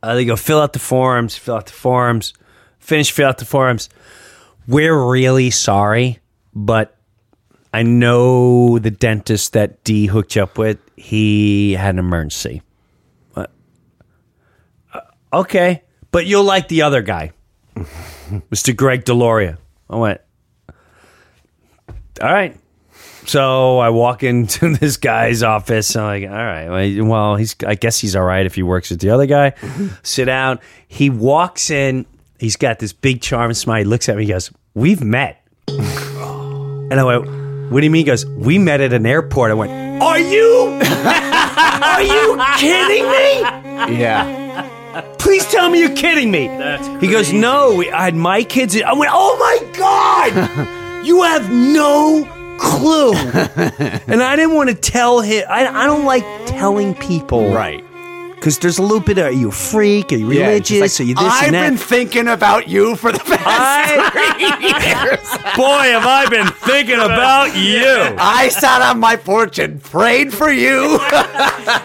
Uh, they go fill out the forms. Fill out the forms. Finish. Fill out the forms. We're really sorry, but I know the dentist that D hooked you up with. He had an emergency. Okay, but you'll like the other guy, [laughs] Mr. Greg Deloria. I went. All right. So I walk into [laughs] this guy's office. I'm like, all right, well, he's. I guess he's all right if he works with the other guy. Mm-hmm. Sit down. He walks in. He's got this big charming smile. He looks at me. He goes, "We've met." [laughs] And I went, "What do you mean?" He goes, "We met at an airport." I went, "Are you? Are you kidding me? Yeah. Please tell me you're kidding me." That's He goes, "No, we- I had my kids." I went, "Oh my god, [laughs] you have no clue." [laughs] and I didn't want to tell him. I, I don't like telling people, Right. Because there's a little bit of are you a freak? Are you Yeah, it's religious? just like, are you this I've and that? been thinking about you for the past I- three [laughs] years. Boy, have I been thinking about you. I sat on my porch and prayed for you. [laughs]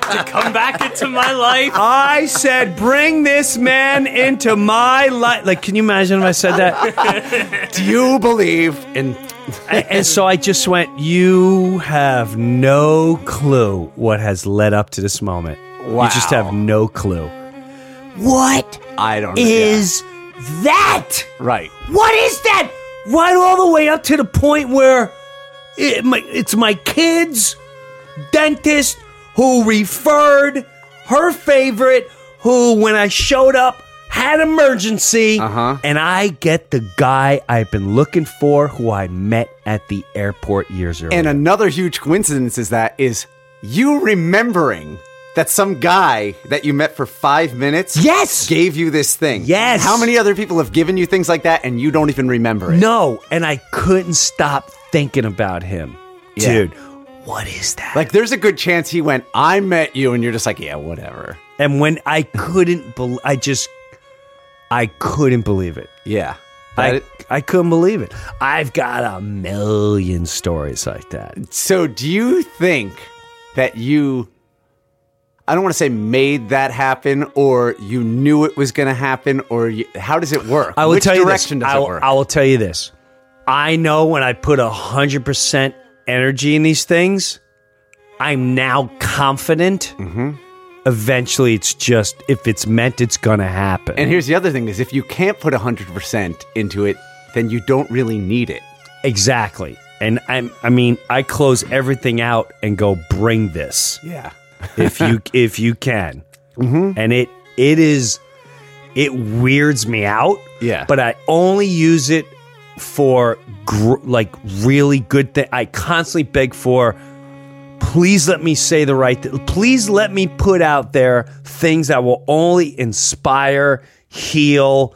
To come back into my life. I said, bring this man into my life. Like, can you imagine if I said that? [laughs] Do you believe in? and, and so I just went, you have no clue what has led up to this moment. You just have no clue. What I don't know. is that? Right. What is that? Right all the way up to the point where it, my, it's my kid's dentist who referred her favorite, who, when I showed up, had emergency. Uh-huh. And I get the guy I've been looking for who I met at the airport years earlier. And another huge coincidence is that is you remembering that some guy that you met for five minutes Yes! gave you this thing. Yes! How many other people have given you things like that and you don't even remember it? no, and I couldn't stop thinking about him. Yeah. Dude, what is that? Like there's a good chance he went, I met you, and you're just like, yeah, whatever. And when I couldn't, bel I just, I couldn't believe it. Yeah. I, I couldn't believe it. I've got a million stories like that. so do you think that you I don't want to say made that happen or you knew it was going to happen or you, how does it work? I will Which tell you direction this. does I it will, work? I will tell you this. I know when I put a hundred percent energy in these things, I'm now confident. Mm-hmm. Eventually, it's just if it's meant, it's gonna happen. And here's the other thing is if you can't put 100% into it, then you don't really need it. exactly. And I'm. I mean, I close everything out and go bring this. Yeah. If you if you can. Mm-hmm. And it it is it weirds me out. Yeah. But I only use it for gr- like really good thing. I constantly beg for please let me say the right th- please let me put out there things that will only inspire, heal,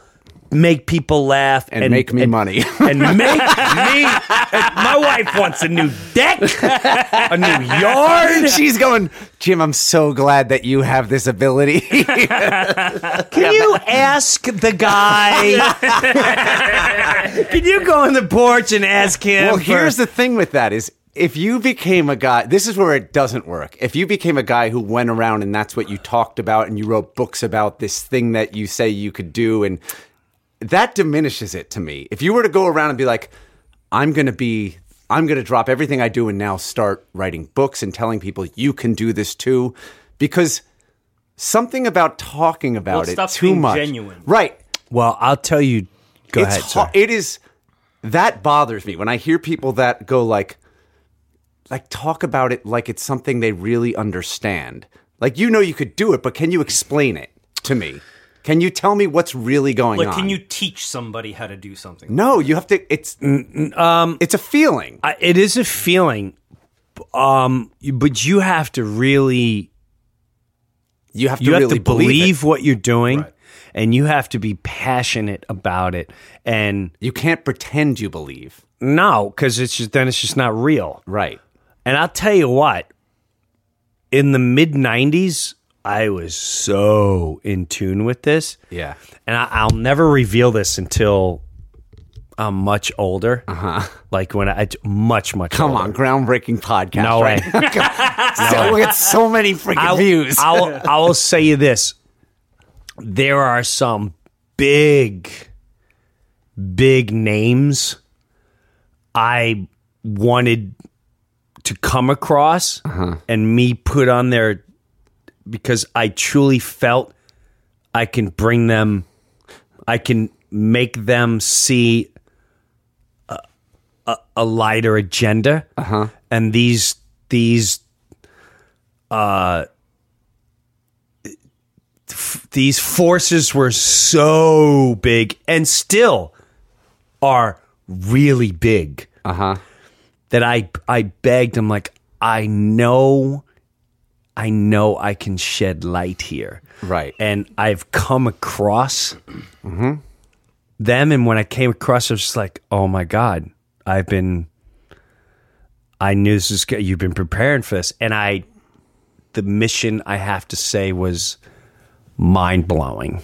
make people laugh And make me money. [laughs] and make me. and my wife wants a new deck, a new yard. [laughs] She's going, Jim, I'm so glad that you have this ability. [laughs] Can you ask the guy? Can you go on the porch and ask him? well, for- here's the thing with that is if you became a guy, this is where it doesn't work. If you became a guy who went around and that's what you talked about and you wrote books about this thing that you say you could do and that diminishes it to me. If you were to go around and be like, I'm going to be, I'm going to drop everything I do and now start writing books and telling people you can do this too, because something about talking about Well, it it too being much, genuine. right? well, I'll tell you. Go it's ahead. har- Sorry. it is that bothers me when I hear people that go like, like talk about it like it's something they really understand. Like you know you could do it, but can you explain it to me? Can you tell me what's really going Like, on? can you teach somebody how to do something? No, you have to. It's um, it's a feeling. I, it is a feeling, um, but you have to really You have to you have really to believe, it. what you're doing, and you have to be passionate about it. And You can't pretend you believe. no, because it's just then it's just not real. Right. And I'll tell you what, in the mid '90s, I was so in tune with this. Yeah. and I, I'll never reveal this until I'm much older. Uh huh. Like when I much much. Uh-huh. Come older. on, groundbreaking podcast. No right? way. [laughs] so, we get so many freaking I'll, views. I'll, I will say you this: there are some big, big names I wanted to come across and me put on there because I truly felt I can bring them, I can make them see a, a, a lighter agenda. Uh-huh. And these these these forces were so big and still are really big. Uh-huh. That I I begged him like I know I know I can shed light here. Right. And I've come across them and when I came across I was just like, "Oh my god, I've been I knew this is good. You've been preparing for this." And I the mission I have to say was mind blowing.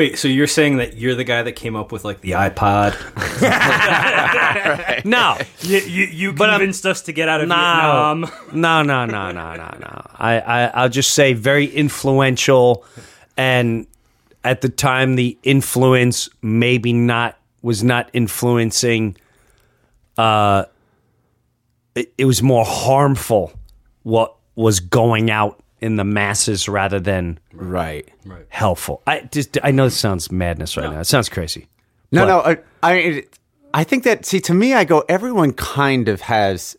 Wait, so you're saying that you're the guy that came up with like the iPod? [laughs] No, you you, you But I'm- convinced us to get out of no, Vietnam. no, no, no, no, no, no. I, I, I'll just say very influential, and at the time, the influence maybe not was not influencing. Uh, it, it was more harmful what was going out in the masses rather than right. helpful. I just I know this sounds madness right now. It sounds crazy. No, But- no. I, I, I think that. See, to me, I go. Everyone kind of has.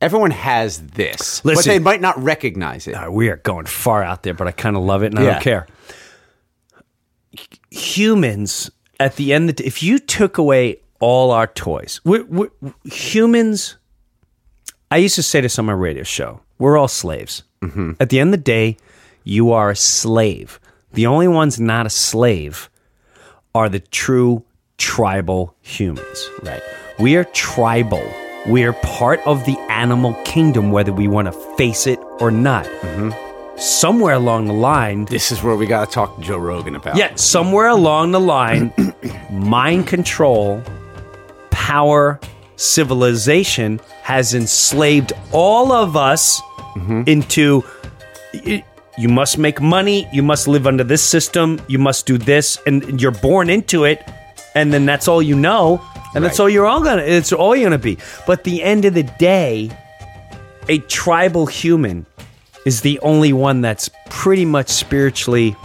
Everyone has this, but Listen. they might not recognize it. Uh, we are going far out there, but I kind of love it and I don't care. Humans, at the end of the day, if you took away all our toys, we're, we're, humans, I used to say this on my radio show, we're all slaves. Mm-hmm. At the end of the day, you are a slave. The only ones not a slave are the true tribal humans. Right. We are tribal. We are part of the animal kingdom, whether we want to face it or not. Mm-hmm. Somewhere along the line, This is where we got to talk to Joe Rogan about. yeah, somewhere along the line, [clears throat] mind control, power, civilization has enslaved all of us into y- you must make money, you must live under this system, you must do this, and you're born into it, and then that's all you know, and that's all you're all gonna it's all you're gonna be. But at the end of the day, a tribal human is the only one that's pretty much spiritually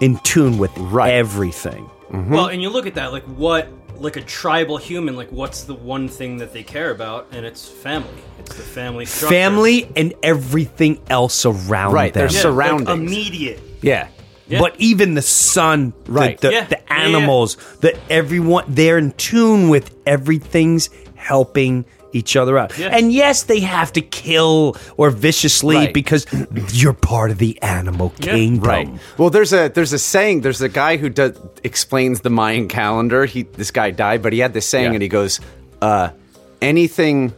in tune with Right. everything. Well, and you look at that, like what, like a tribal human, like what's the one thing that they care about, and it's family. It's the family structure. Family and everything else around Right, them. there's Yeah, surroundings. like immediate. yeah. Yeah. But even the sun, Right. the, Yeah. the Yeah, yeah. animals, the everyone, they're in tune with everything's helping each other out. Yeah. And yes, they have to kill or viciously Right. because you're part of the animal Yeah. kingdom. Right. Well, there's a there's a saying. There's a guy who does explains the Mayan calendar. He this guy died, but he had this saying, Yeah. and he goes, uh, "Anything,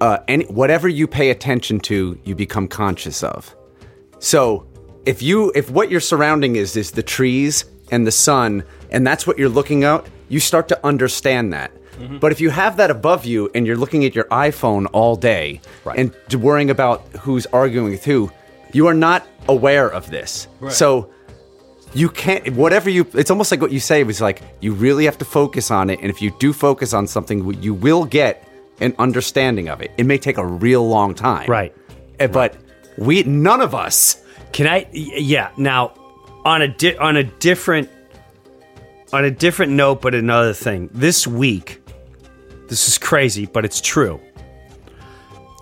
uh, any whatever you pay attention to, you become conscious of." So, if you if what your surrounding is is the trees and the sun, and that's what you're looking at, you start to understand that. Mm-hmm. But if you have that above you and you're looking at your iPhone all day Right. and worrying about who's arguing with who, you are not aware of this. So you can't whatever you it's almost like what you say was like you really have to focus on it and if you do focus on something you will get an understanding of it. It may take a real long time. Right. Eh, But we none of us Can i Yeah. Now, on a di- on a different on a different note, but another thing. This week, this is crazy, but it's true.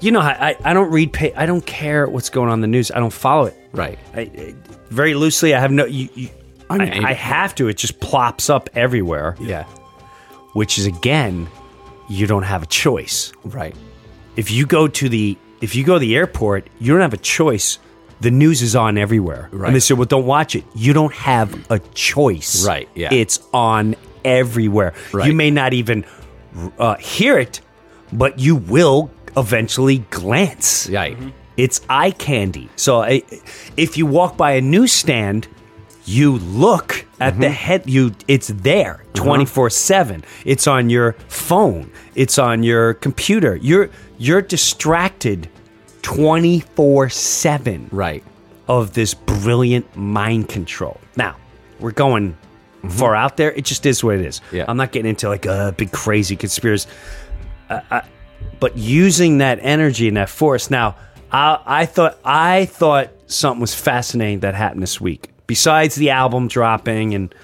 you know, I, I don't read. Pay, I don't care what's going on in the news. I don't follow it. Right. I, I, very loosely, I have no. You, you, I, mean, I, have to. It just plops up everywhere. Yeah. Which is again, you don't have a choice. Right. If you go to the if you go to the airport, you don't have a choice. The news is on everywhere. Right. And they say, well, don't watch it. You don't have a choice. Right, yeah. It's on everywhere. Right. You may not even uh, hear it, but you will eventually glance. Right. Mm-hmm. It's eye candy. So I, if you walk by a newsstand, you look at the mm-hmm. head. You it's there uh-huh. twenty four seven. It's on your phone. It's on your computer. You're you're distracted twenty four seven Right. of this brilliant mind control. Now we're going far out there. It just is what it is. Yeah. I'm not getting into like a big crazy conspiracy but using that energy and that force. Now, I, I thought I thought something was fascinating that happened this week. Besides the album dropping and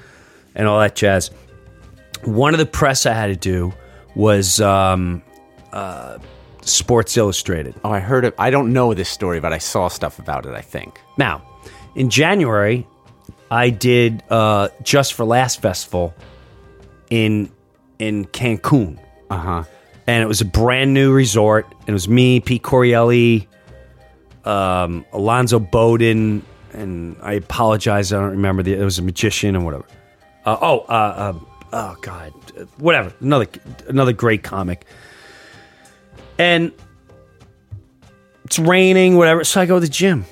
and all that jazz, one of the press I had to do was um, uh, Sports Illustrated. Oh, I heard it. I don't know this story, but I saw stuff about it. I think. Now, in January, I did uh, Just for Laughs Festival in in Cancun. Uh huh. and it was a brand new resort. And it was me, Pete Correale, um, Alonzo Bodden, and I apologize, I don't remember the. It was a magician and whatever. Uh, oh, uh, um, oh God, uh, whatever. Another another great comic. And it's raining, whatever. So I go to the gym.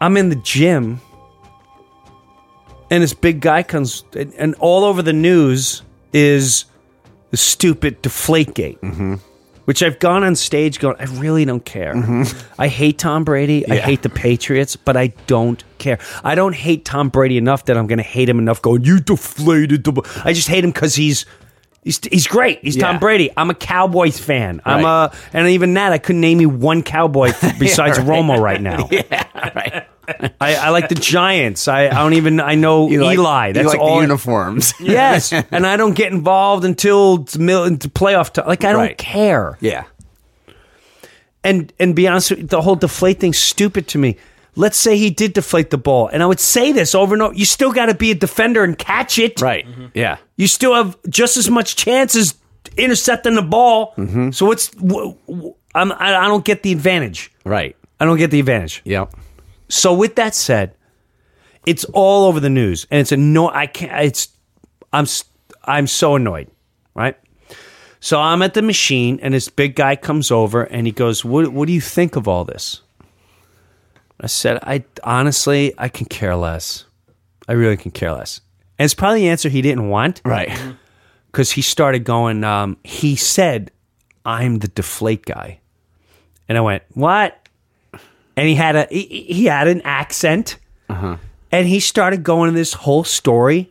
I'm in the gym, and this big guy comes, and, and all over the news is the stupid Deflategate, Mm-hmm. which I've gone on stage going, I really don't care. I hate Tom Brady. I Mm-hmm. Yeah. hate the Patriots, but I don't care. I don't hate Tom Brady enough that I'm going to hate him enough going, you deflated. The b-" I just hate him because he's. He's, he's great. He's Tom Brady. I'm a Cowboys fan. I'm a, and even that, I couldn't name you one Cowboy [laughs] besides Romo right now. [laughs] Right. I, I like the Giants. I, I don't even. I know [laughs] You like- Eli. you That's like all. the uniforms. [laughs] Yes, and I don't get involved until mil- into playoff time. Like I don't care. yeah. And and be honest, with you, the whole deflate thing's stupid to me. Let's say he did deflate the ball, and I would say this over and over. You still got to be a defender and catch it. Right. Yeah. You still have just as much chance as intercepting the ball. Mm-hmm. So it's w- w- I'm, I I don't get the advantage. Right. I don't get the advantage. Yep. So with that said, it's all over the news, and it's anno- I can't. It's I'm I'm so annoyed, right? So I'm at the machine, and this big guy comes over, and he goes, "What What do you think of all this?" I said, "I honestly, I can care less. I really can care less." And it's probably the answer he didn't want, Right. because he started going. Um, he said, "I'm the deflate guy," and I went, "What?" And he had a he, he had an accent, uh-huh. and he started going to this whole story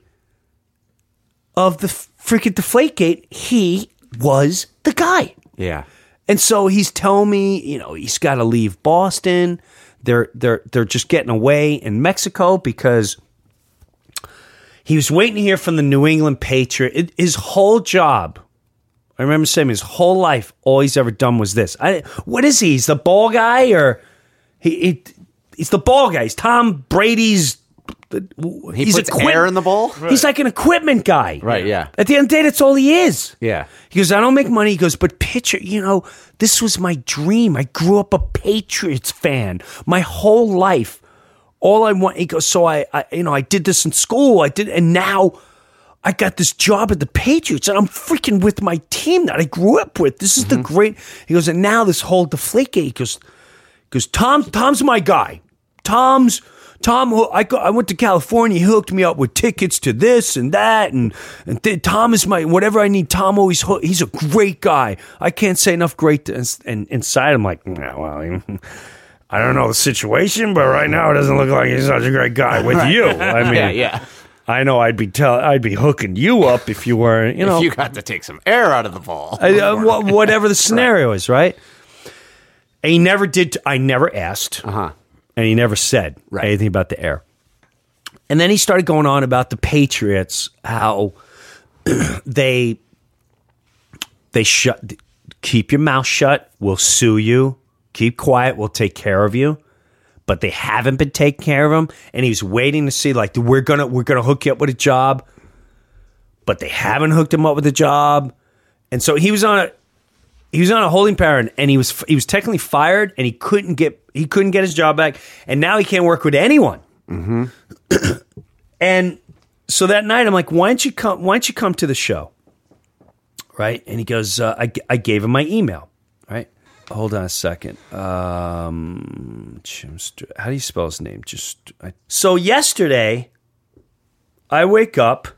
of the freaking deflate gate. He was the guy. Yeah. And so he's telling me, you know, he's got to leave Boston. They're they're they're just getting away in Mexico because he was waiting to hear from the New England Patriot. It, his whole job, I remember saying his whole life, all he's ever done was this. I, what is he? He's the ball guy, or he, he he's the ball guy. He's Tom Brady's. He puts air in the ball? He's like an equipment guy. Right, yeah. At the end of the day, that's all he is. Yeah. He goes, I don't make money. He goes, but pitcher, you know, this was my dream. I grew up a Patriots fan my whole life. All I want, he goes, so I, I, you know, I did this in school. I did, and now I got this job at the Patriots, and I'm freaking with my team that I grew up with. This is the mm-hmm. great. He goes, and now this whole deflate he goes, goes, Tom, Tom's my guy. Tom's Tom. I go, I went to California. He hooked me up with tickets to this and that, and and th- Tom is my whatever I need. Tom always hook, he's a great guy. I can't say enough great. To, and inside, I'm like, nah, well. [laughs] I don't know the situation, but right now it doesn't look like he's such a great guy with you. [laughs] I mean, Yeah, yeah. I know I'd be tell I'd be hooking you up if you were, you know, if you got to take some air out of the ball. I- uh, whatever the scenario [laughs] is, right? And he never did. I never asked, Uh-huh. and he never said Right. anything about the air. And then he started going on about the Patriots, how [clears throat] they they shut, keep your mouth shut. We'll sue you. keep quiet. We'll take care of you." But they haven't been taking care of him, and he's waiting to see like we're gonna we're gonna hook you up with a job, but they haven't hooked him up with a job, and so he was on a he was on a holding pattern, and he was he was technically fired, and he couldn't get he couldn't get his job back, and now he can't work with anyone. and so that night, I'm like, why don't you come? Why don't you come to the show? Right? And he goes, uh, I, I gave him my email. Right? Hold on a second. Um, how do you spell his name? Just I, so yesterday, I wake up.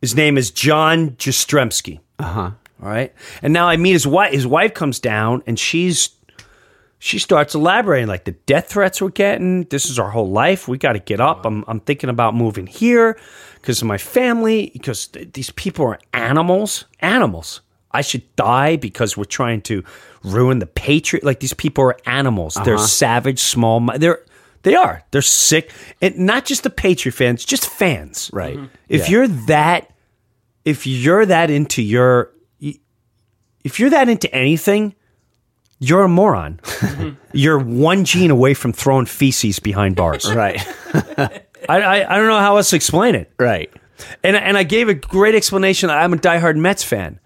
His name is John Jastremski. Uh huh. All right, and now I meet his wife. His wife comes down, and she's she starts elaborating like the death threats we're getting. This is our whole life. We got to get up. I'm, I'm thinking about moving here because of my family. Because th- these people are animals. Animals. I should die because we're trying to ruin the patriot. Like these people are animals. Uh-huh. They're savage, small. They're they are. They're sick, and not just the patriot fans, just fans. Right. If you're that, if you're that into your, if you're that into anything, you're a moron. Mm-hmm. you're one gene away from throwing feces behind bars. [laughs] Right. [laughs] I, I I don't know how else to explain it. right. And and I gave a great explanation. I'm a diehard Mets fan,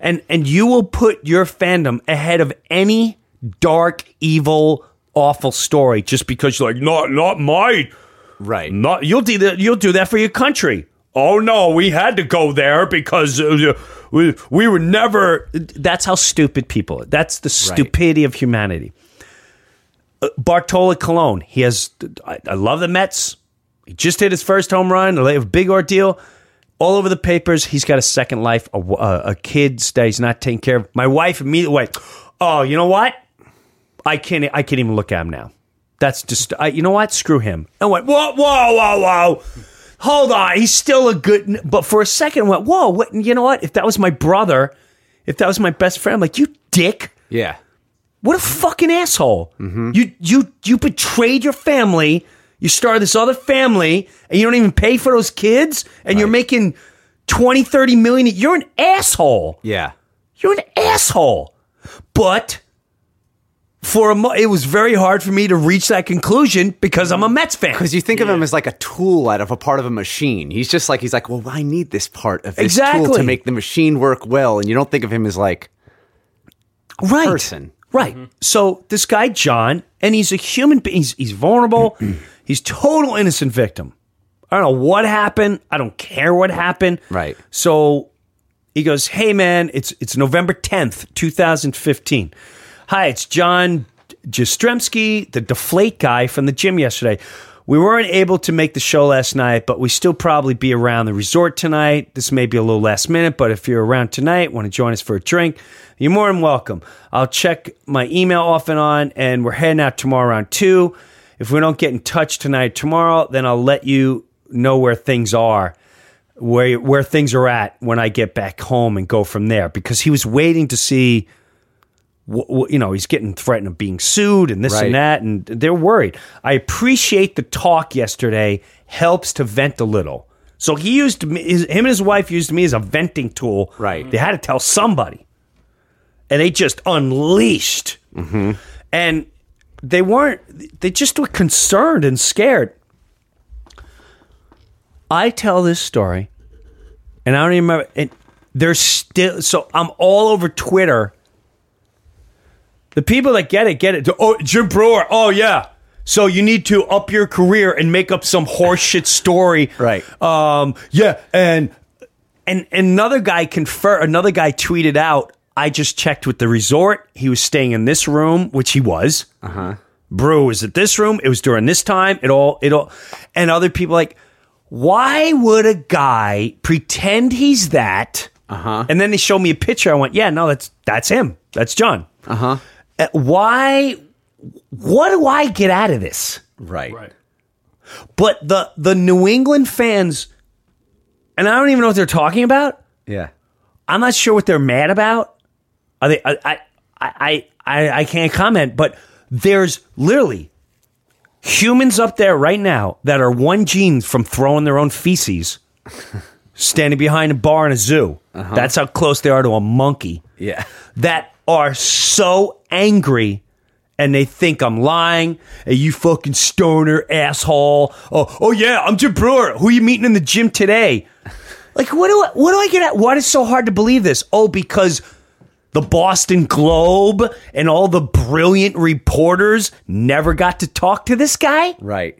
and and you will put your fandom ahead of any dark, evil, awful story just because you're like not not my Right. not you'll do that. You'll do that for your country. Oh no, we had to go there because uh, we we were never. That's how stupid people. That's the stupidity of humanity. Uh, Bartolo Colon. He has. I, I love the Mets. He just hit his first home run. They have a big ordeal. All over the papers. He's got a second life. A, a, a kid that he's not taking care of. My wife immediately went, "Oh, you know what? I can't. I can't even look at him now. That's just. I, you know what? Screw him." I went, "Whoa, whoa, whoa, whoa." Hold on, he's still a good. But for a second, I went, "Whoa, what, you know what? If that was my brother, if that was my best friend, I'm like you dick, Yeah. what a fucking asshole! Mm-hmm. You you you betrayed your family. You started this other family, and you don't even pay for those kids, and you're making 20, 30 million. You're an asshole. Yeah. You're an asshole. But for a mo- it was very hard for me to reach that conclusion because I'm a Mets fan. Because you think of him as like a tool out of a part of a machine. He's just like he's like, well, I need this part of this tool Exactly. to make the machine work well, and you don't think of him as like right. person. Right. Mm-hmm. So this guy John, and he's a human being. He's, he's vulnerable. [clears throat] he's total innocent victim. I don't know what happened. I don't care what happened. Right. So he goes, "Hey man, it's it's November tenth, two thousand fifteen. Hi, it's John Jastremski, the deflate guy from the gym yesterday. We weren't able to make the show last night, but we still probably be around the resort tonight. This may be a little last minute, but if you're around tonight, want to join us for a drink, you're more than welcome. I'll check my email off and on, and we're heading out tomorrow around two. If we don't get in touch tonight, tomorrow, then I'll let you know where things are where where things are at when I get back home and go from there because he was waiting to see you know he's getting threatened of being sued and this Right. and that and they're worried. I appreciate the talk yesterday helps to vent a little. So he used me, his, him and his wife used me as a venting tool. Right. They had to tell somebody, and they just unleashed. And they weren't. They just were concerned and scared. I tell this story, and I don't even remember. And there's still so I'm all over Twitter. The people that get it get it. Oh, Jim Breuer. Oh yeah. So you need to up your career and make up some horseshit story, [laughs] Right. Um. Yeah. And and another guy confer. Another guy tweeted out. I just checked with the resort. He was staying in this room, which he was. Uh huh. Brew was at this room. It was during this time. It all. It all. And other people like, why would a guy pretend he's that? Uh huh. And then they showed me a picture. I went, yeah, no, that's that's him. That's John. Uh-huh. Uh, why? What do I get out of this? Right. Right. But the the New England fans, and I don't even know what they're talking about. Yeah. I'm not sure what they're mad about. Are they? I I I I, I can't comment. But there's literally humans up there right now that are one gene from throwing their own feces, [laughs] standing behind a bar in a zoo. Uh-huh. That's how close they are to a monkey. Yeah. That are so angry and they think I'm lying. Hey, you fucking stoner asshole. Oh, oh yeah, I'm Jim Breuer. Who you meeting in the gym today? Like, what do I, what do I get at? Why is it so hard to believe this? Oh, because the Boston Globe and all the brilliant reporters never got to talk to this guy, Right.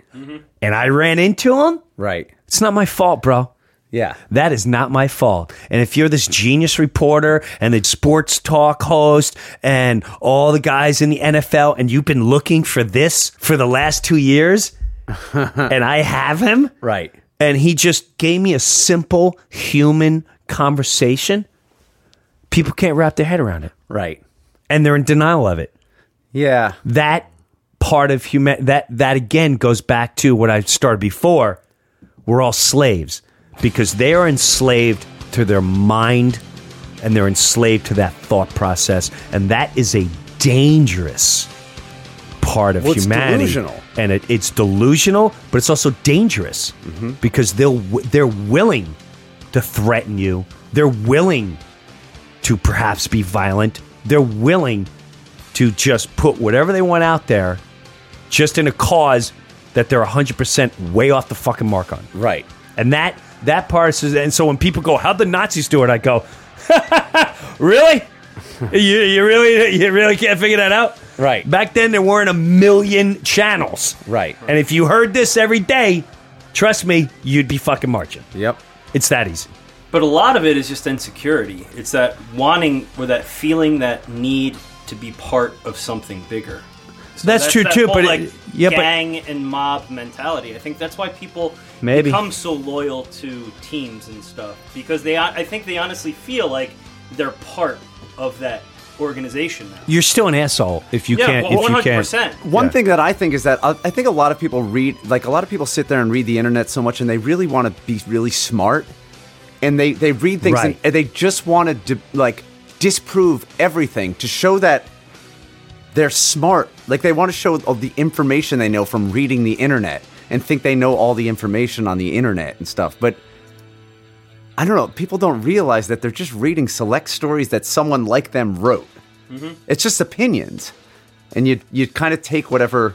and I ran into him. Right. It's not my fault, bro. Yeah. That is not my fault. And if you're this genius reporter and the sports talk host and all the guys in the NFL and you've been looking for this for the last two years [laughs] and I have him Right. and he just gave me a simple human conversation, people can't wrap their head around it Right. and they're in denial of it. Yeah. That part of human that that again goes back to what I started before. We're all slaves because they are enslaved to their mind and they're enslaved to that thought process and that is a dangerous part of Well, it's humanity delusional. and it, it's delusional but it's also dangerous Mm-hmm. because they'll they're willing to threaten you they're willing to perhaps be violent they're willing to just put whatever they want out there just in a cause that they're 100% way off the fucking mark on Right. and that that part is and so when people go how'd the nazis do it i go [laughs] really you, you really you really can't figure that out Right. back then there weren't a million channels Right. and if you heard this every day trust me you'd be fucking marching Yep. it's that easy But a lot of it is just insecurity. It's that wanting or that feeling that need to be part of something bigger. So That's true that too, whole, but it- like yeah, but- gang and mob mentality. I think that's why people Maybe. become so loyal to teams and stuff because they. I think they honestly feel like they're part of that organization now. you're still an asshole if you yeah, can't well, if one you hundred can't percent. One Yeah. thing that I think is that uh, I think a lot of people read, like a lot of people sit there and read the internet so much, and they really want to be really smart, and they they read things Right. and, and they just want to like disprove everything to show that they're smart. Like they want to show all the information they know from reading the internet and think they know all the information on the internet and stuff, but. I don't know. People don't realize that they're just reading select stories that someone like them wrote. Mm-hmm. It's just opinions, and you you kind of take whatever.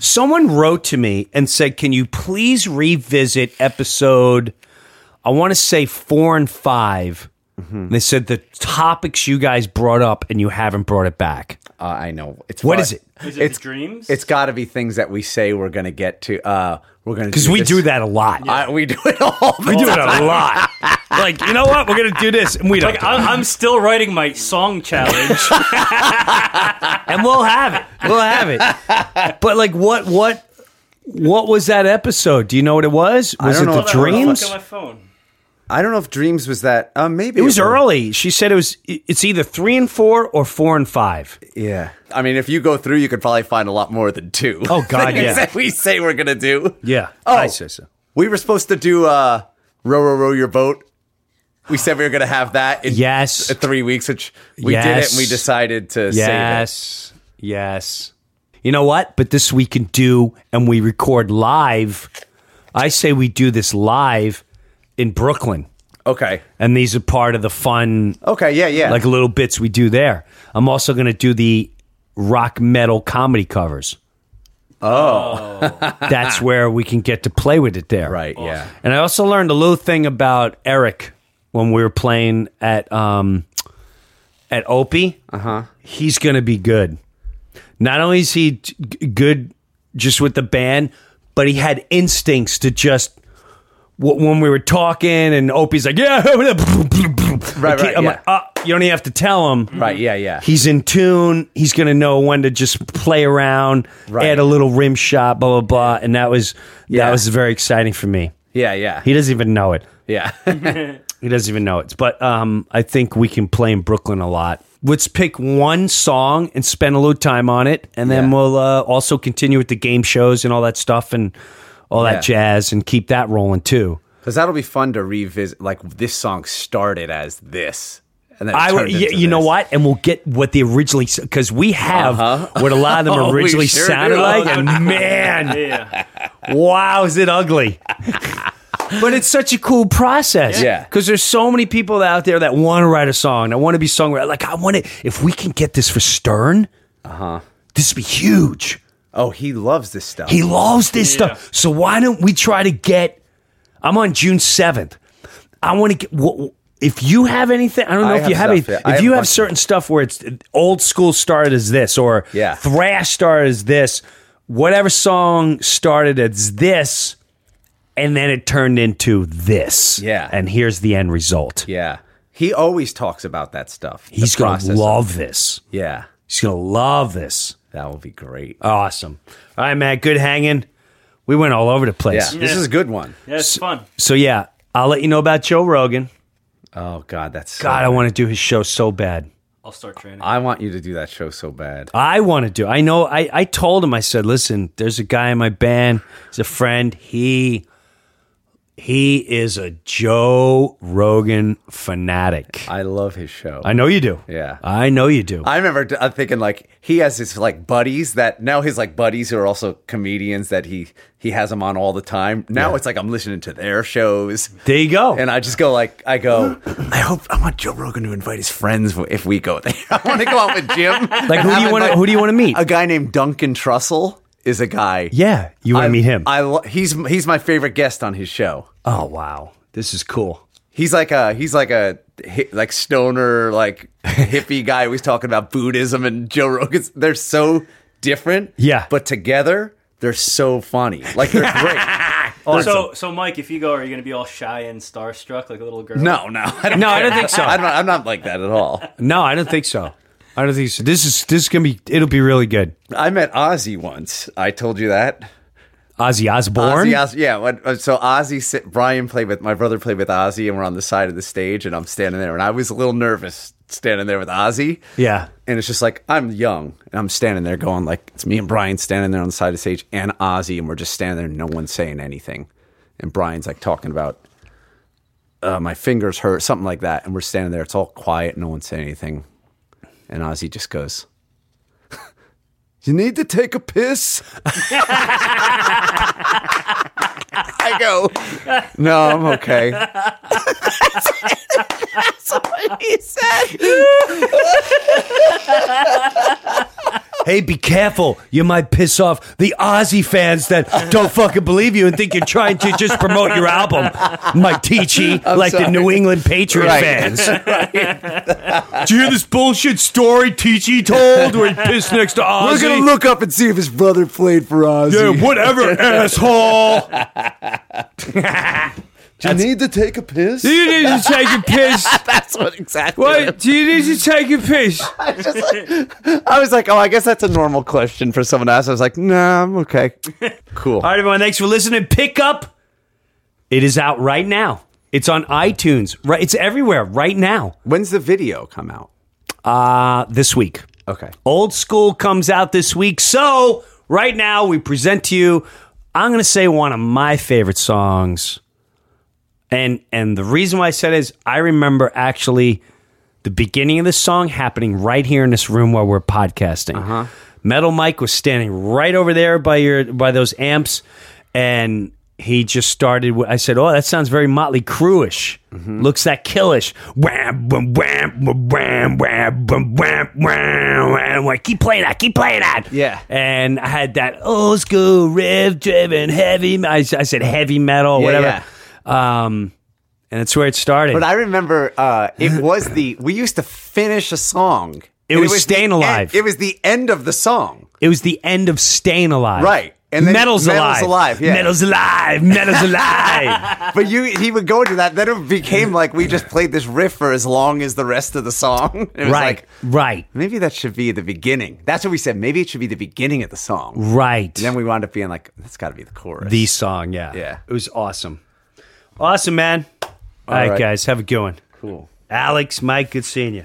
Someone wrote to me and said, "Can you please revisit episode? I want to say four and 5 Mm-hmm. They said the topics you guys brought up and you haven't brought it back. Uh, I know it's What fun. is it? Is it It's the dreams? It's got to be things that we say we're going to get to. Uh, we're going to Because we do that a lot. I, we do it all. The we do it a lot. like you know what? We're gonna do this, and we don't. like I'm, I'm still writing my song challenge. [laughs] [laughs] and we'll have it. We'll have it. But like, what? What? What was that episode? Do you know what it was? Was don't it know. the Hold on, hold on. dreams? Look at my phone. I don't know if Dreams was that. Uh, maybe It was early. She said it was. It's either three and four or four and five. Yeah. I mean, if you go through, you could probably find a lot more than two. Oh, God, [laughs] yeah. that we say we're going to do. Yeah. Oh, I say so. We were supposed to do uh, row, row, row your boat. We said we were going to have that in Yes. three weeks, which we did it, and we decided to save it. Yes. Yes. You know what? But this we can do, and we record live. I say we do this live in Brooklyn, Okay. and these are part of the fun Okay. Yeah. Yeah. like little bits we do there. I'm also going to do the rock metal comedy covers. Oh. [laughs] That's where we can get to play with it there. right. Yeah. And I also learned a little thing about Eric when we were playing at um at Opie. Uh-huh. He's going to be good. Not only is he g- good just with the band, but he had instincts to just when we were talking and Opie's like, yeah, [laughs] Right, right, I'm yeah. like, oh, you don't even have to tell him. Right, yeah, yeah. He's in tune. He's going to know when to just play around, Right. add a little rim shot, blah, blah, blah. And that was, Yeah. that was very exciting for me. Yeah, yeah. He doesn't even know it. yeah. [laughs] He doesn't even know it. But um, I think we can play in Brooklyn a lot. Let's pick one song and spend a little time on it, and then Yeah. we'll uh, also continue with the game shows and all that stuff and all Yeah. that jazz, and keep that rolling too. Because that'll be fun to revisit. Like this song started as this, and then it I, turned you, into you know what? And we'll get what they originally because we have what a lot of them [laughs] Oh, originally sure sounded do. like, and [laughs] man, Yeah. wow, is it ugly? [laughs] but it's such a cool process. Yeah. Because there's so many people out there that want to write a song, that want to be songwriter. Like, I want to, if we can get this for Stern, uh huh, this would be huge. Oh, he loves this stuff. He loves this stuff. So why don't we try to get, I'm on June 7th. I want to get, wh- if you have anything, I don't know I if you have have stuff, anything. yeah. If have you have certain stuff where it's old school started as this, or Yeah. thrash started as this, whatever song started as this, and then it turned into this. Yeah. And here's the end result. yeah, he always talks about that stuff. He's going to love this. Yeah, He's going to love this. That will be great. Awesome. All right, Matt, good hanging. We went all over the yeah, place. this is a good one. Yeah, it's fun. So, yeah, I'll let you know about Joe Rogan. Oh God, that's so God, I good. want to do his show so bad. I'll start training. I want you to do that show so bad. I want to do. I know. I, I told him. I said, "Listen, there's a guy in my band. He's a friend. He he is a Joe Rogan fanatic. I love his show. I know you do. Yeah. I know you do. I remember t- uh, thinking like he has his like buddies that now his like buddies who are also comedians that he he has them on all the time. Now it's like I'm listening to their shows. there you go. And I just go like I go. I hope I want Joe Rogan to invite his friends if we go there. [laughs] I want to go out with Jim. like, who do you want to? Who do you want to meet? A guy named Duncan Trussell is a guy. yeah, you want to meet him? I he's he's my favorite guest on his show. oh wow, this is cool. He's like a he's like a like stoner like [laughs] hippie guy. who's talking about Buddhism and Joe Rogan's. They're so different. Yeah. but together they're so funny. Like they're [laughs] great. So, so Mike, if you go, are you going to be all shy and starstruck like a little girl? no, no, I don't No, I don't think so. I don't, I'm not like that at all. No, I don't think so. I don't think so. This is this is gonna be. It'll be really good. I met Ozzy once. I told you that. Ozzy Osbourne. Ozzy, Ozzy, yeah. When, uh, so Ozzy, sit, Brian played with my brother played with Ozzy, and we're on the side of the stage, and I'm standing there, and I was a little nervous standing there with Ozzy. Yeah. And it's just like I'm young and I'm standing there going like it's me and Brian standing there on the side of the stage and Ozzy and we're just standing there and no one's saying anything. And Brian's like talking about uh, my fingers hurt, something like that. And we're standing there, it's all quiet, no one's saying anything. And Ozzy just goes, [laughs] You need to take a piss? [laughs] I go, No, I'm okay. [laughs] That's what he said. Hey, be careful. You might piss off the Ozzy fans that don't fucking believe you and think you're trying to just promote your album. Mike Tichy, like the. New England Patriot Right. fans. [laughs] Did you hear this bullshit story Tichy told where he pissed next to Ozzy? We're gonna look up and see if his brother played for Ozzy. Yeah, whatever, [laughs] asshole. [laughs] Do you need to take a piss? Do you need to take a piss? [laughs] That's what exactly. What? Do you need to take a piss? [laughs] [laughs] I was like, oh, I guess that's a normal question for someone to ask. I was like, nah, I'm okay. Cool. All right, everyone. Thanks for listening. Pick up. It is out right now. It's on iTunes. Right. It's everywhere right now. When's the video come out? Uh, this week. Okay. Old School comes out this week. So, right now, we present to you, I'm going to say one of my favorite songs. And and the reason why I said is I remember actually the beginning of the song happening right here in this room while we're podcasting. Uh-huh. Metal Mike was standing right over there by your by those amps, and he just started. I said, "Oh, that sounds very Motley Crueish. Mm-hmm. Looks that killish." Wham, wham, wham, wham, wham, wham, wham, wham. Like, keep playing that, keep playing that. Yeah. And I had that old school riff driven heavy. I, I said heavy metal, yeah, whatever. Yeah. Um, and that's where it started. But I remember uh, it was the we used to finish a song. It was the Staying end- Alive. it was the end of the song. it was the end of Staying Alive. Right. And then Metal's, alive. alive. Yeah. Metal's alive. Metal's alive. [laughs] But you, he would go into that. Then it became like we just played this riff for as long as the rest of the song. [laughs] It was right. like right. maybe that should be the beginning. That's what we said. Maybe it should be the beginning of the song. Right. And then we wound up being like, that's got to be the chorus. the song. Yeah. Yeah. It was awesome. Awesome, man. All right, right. guys. Have a good one. cool. Alex, Mike, good seeing you.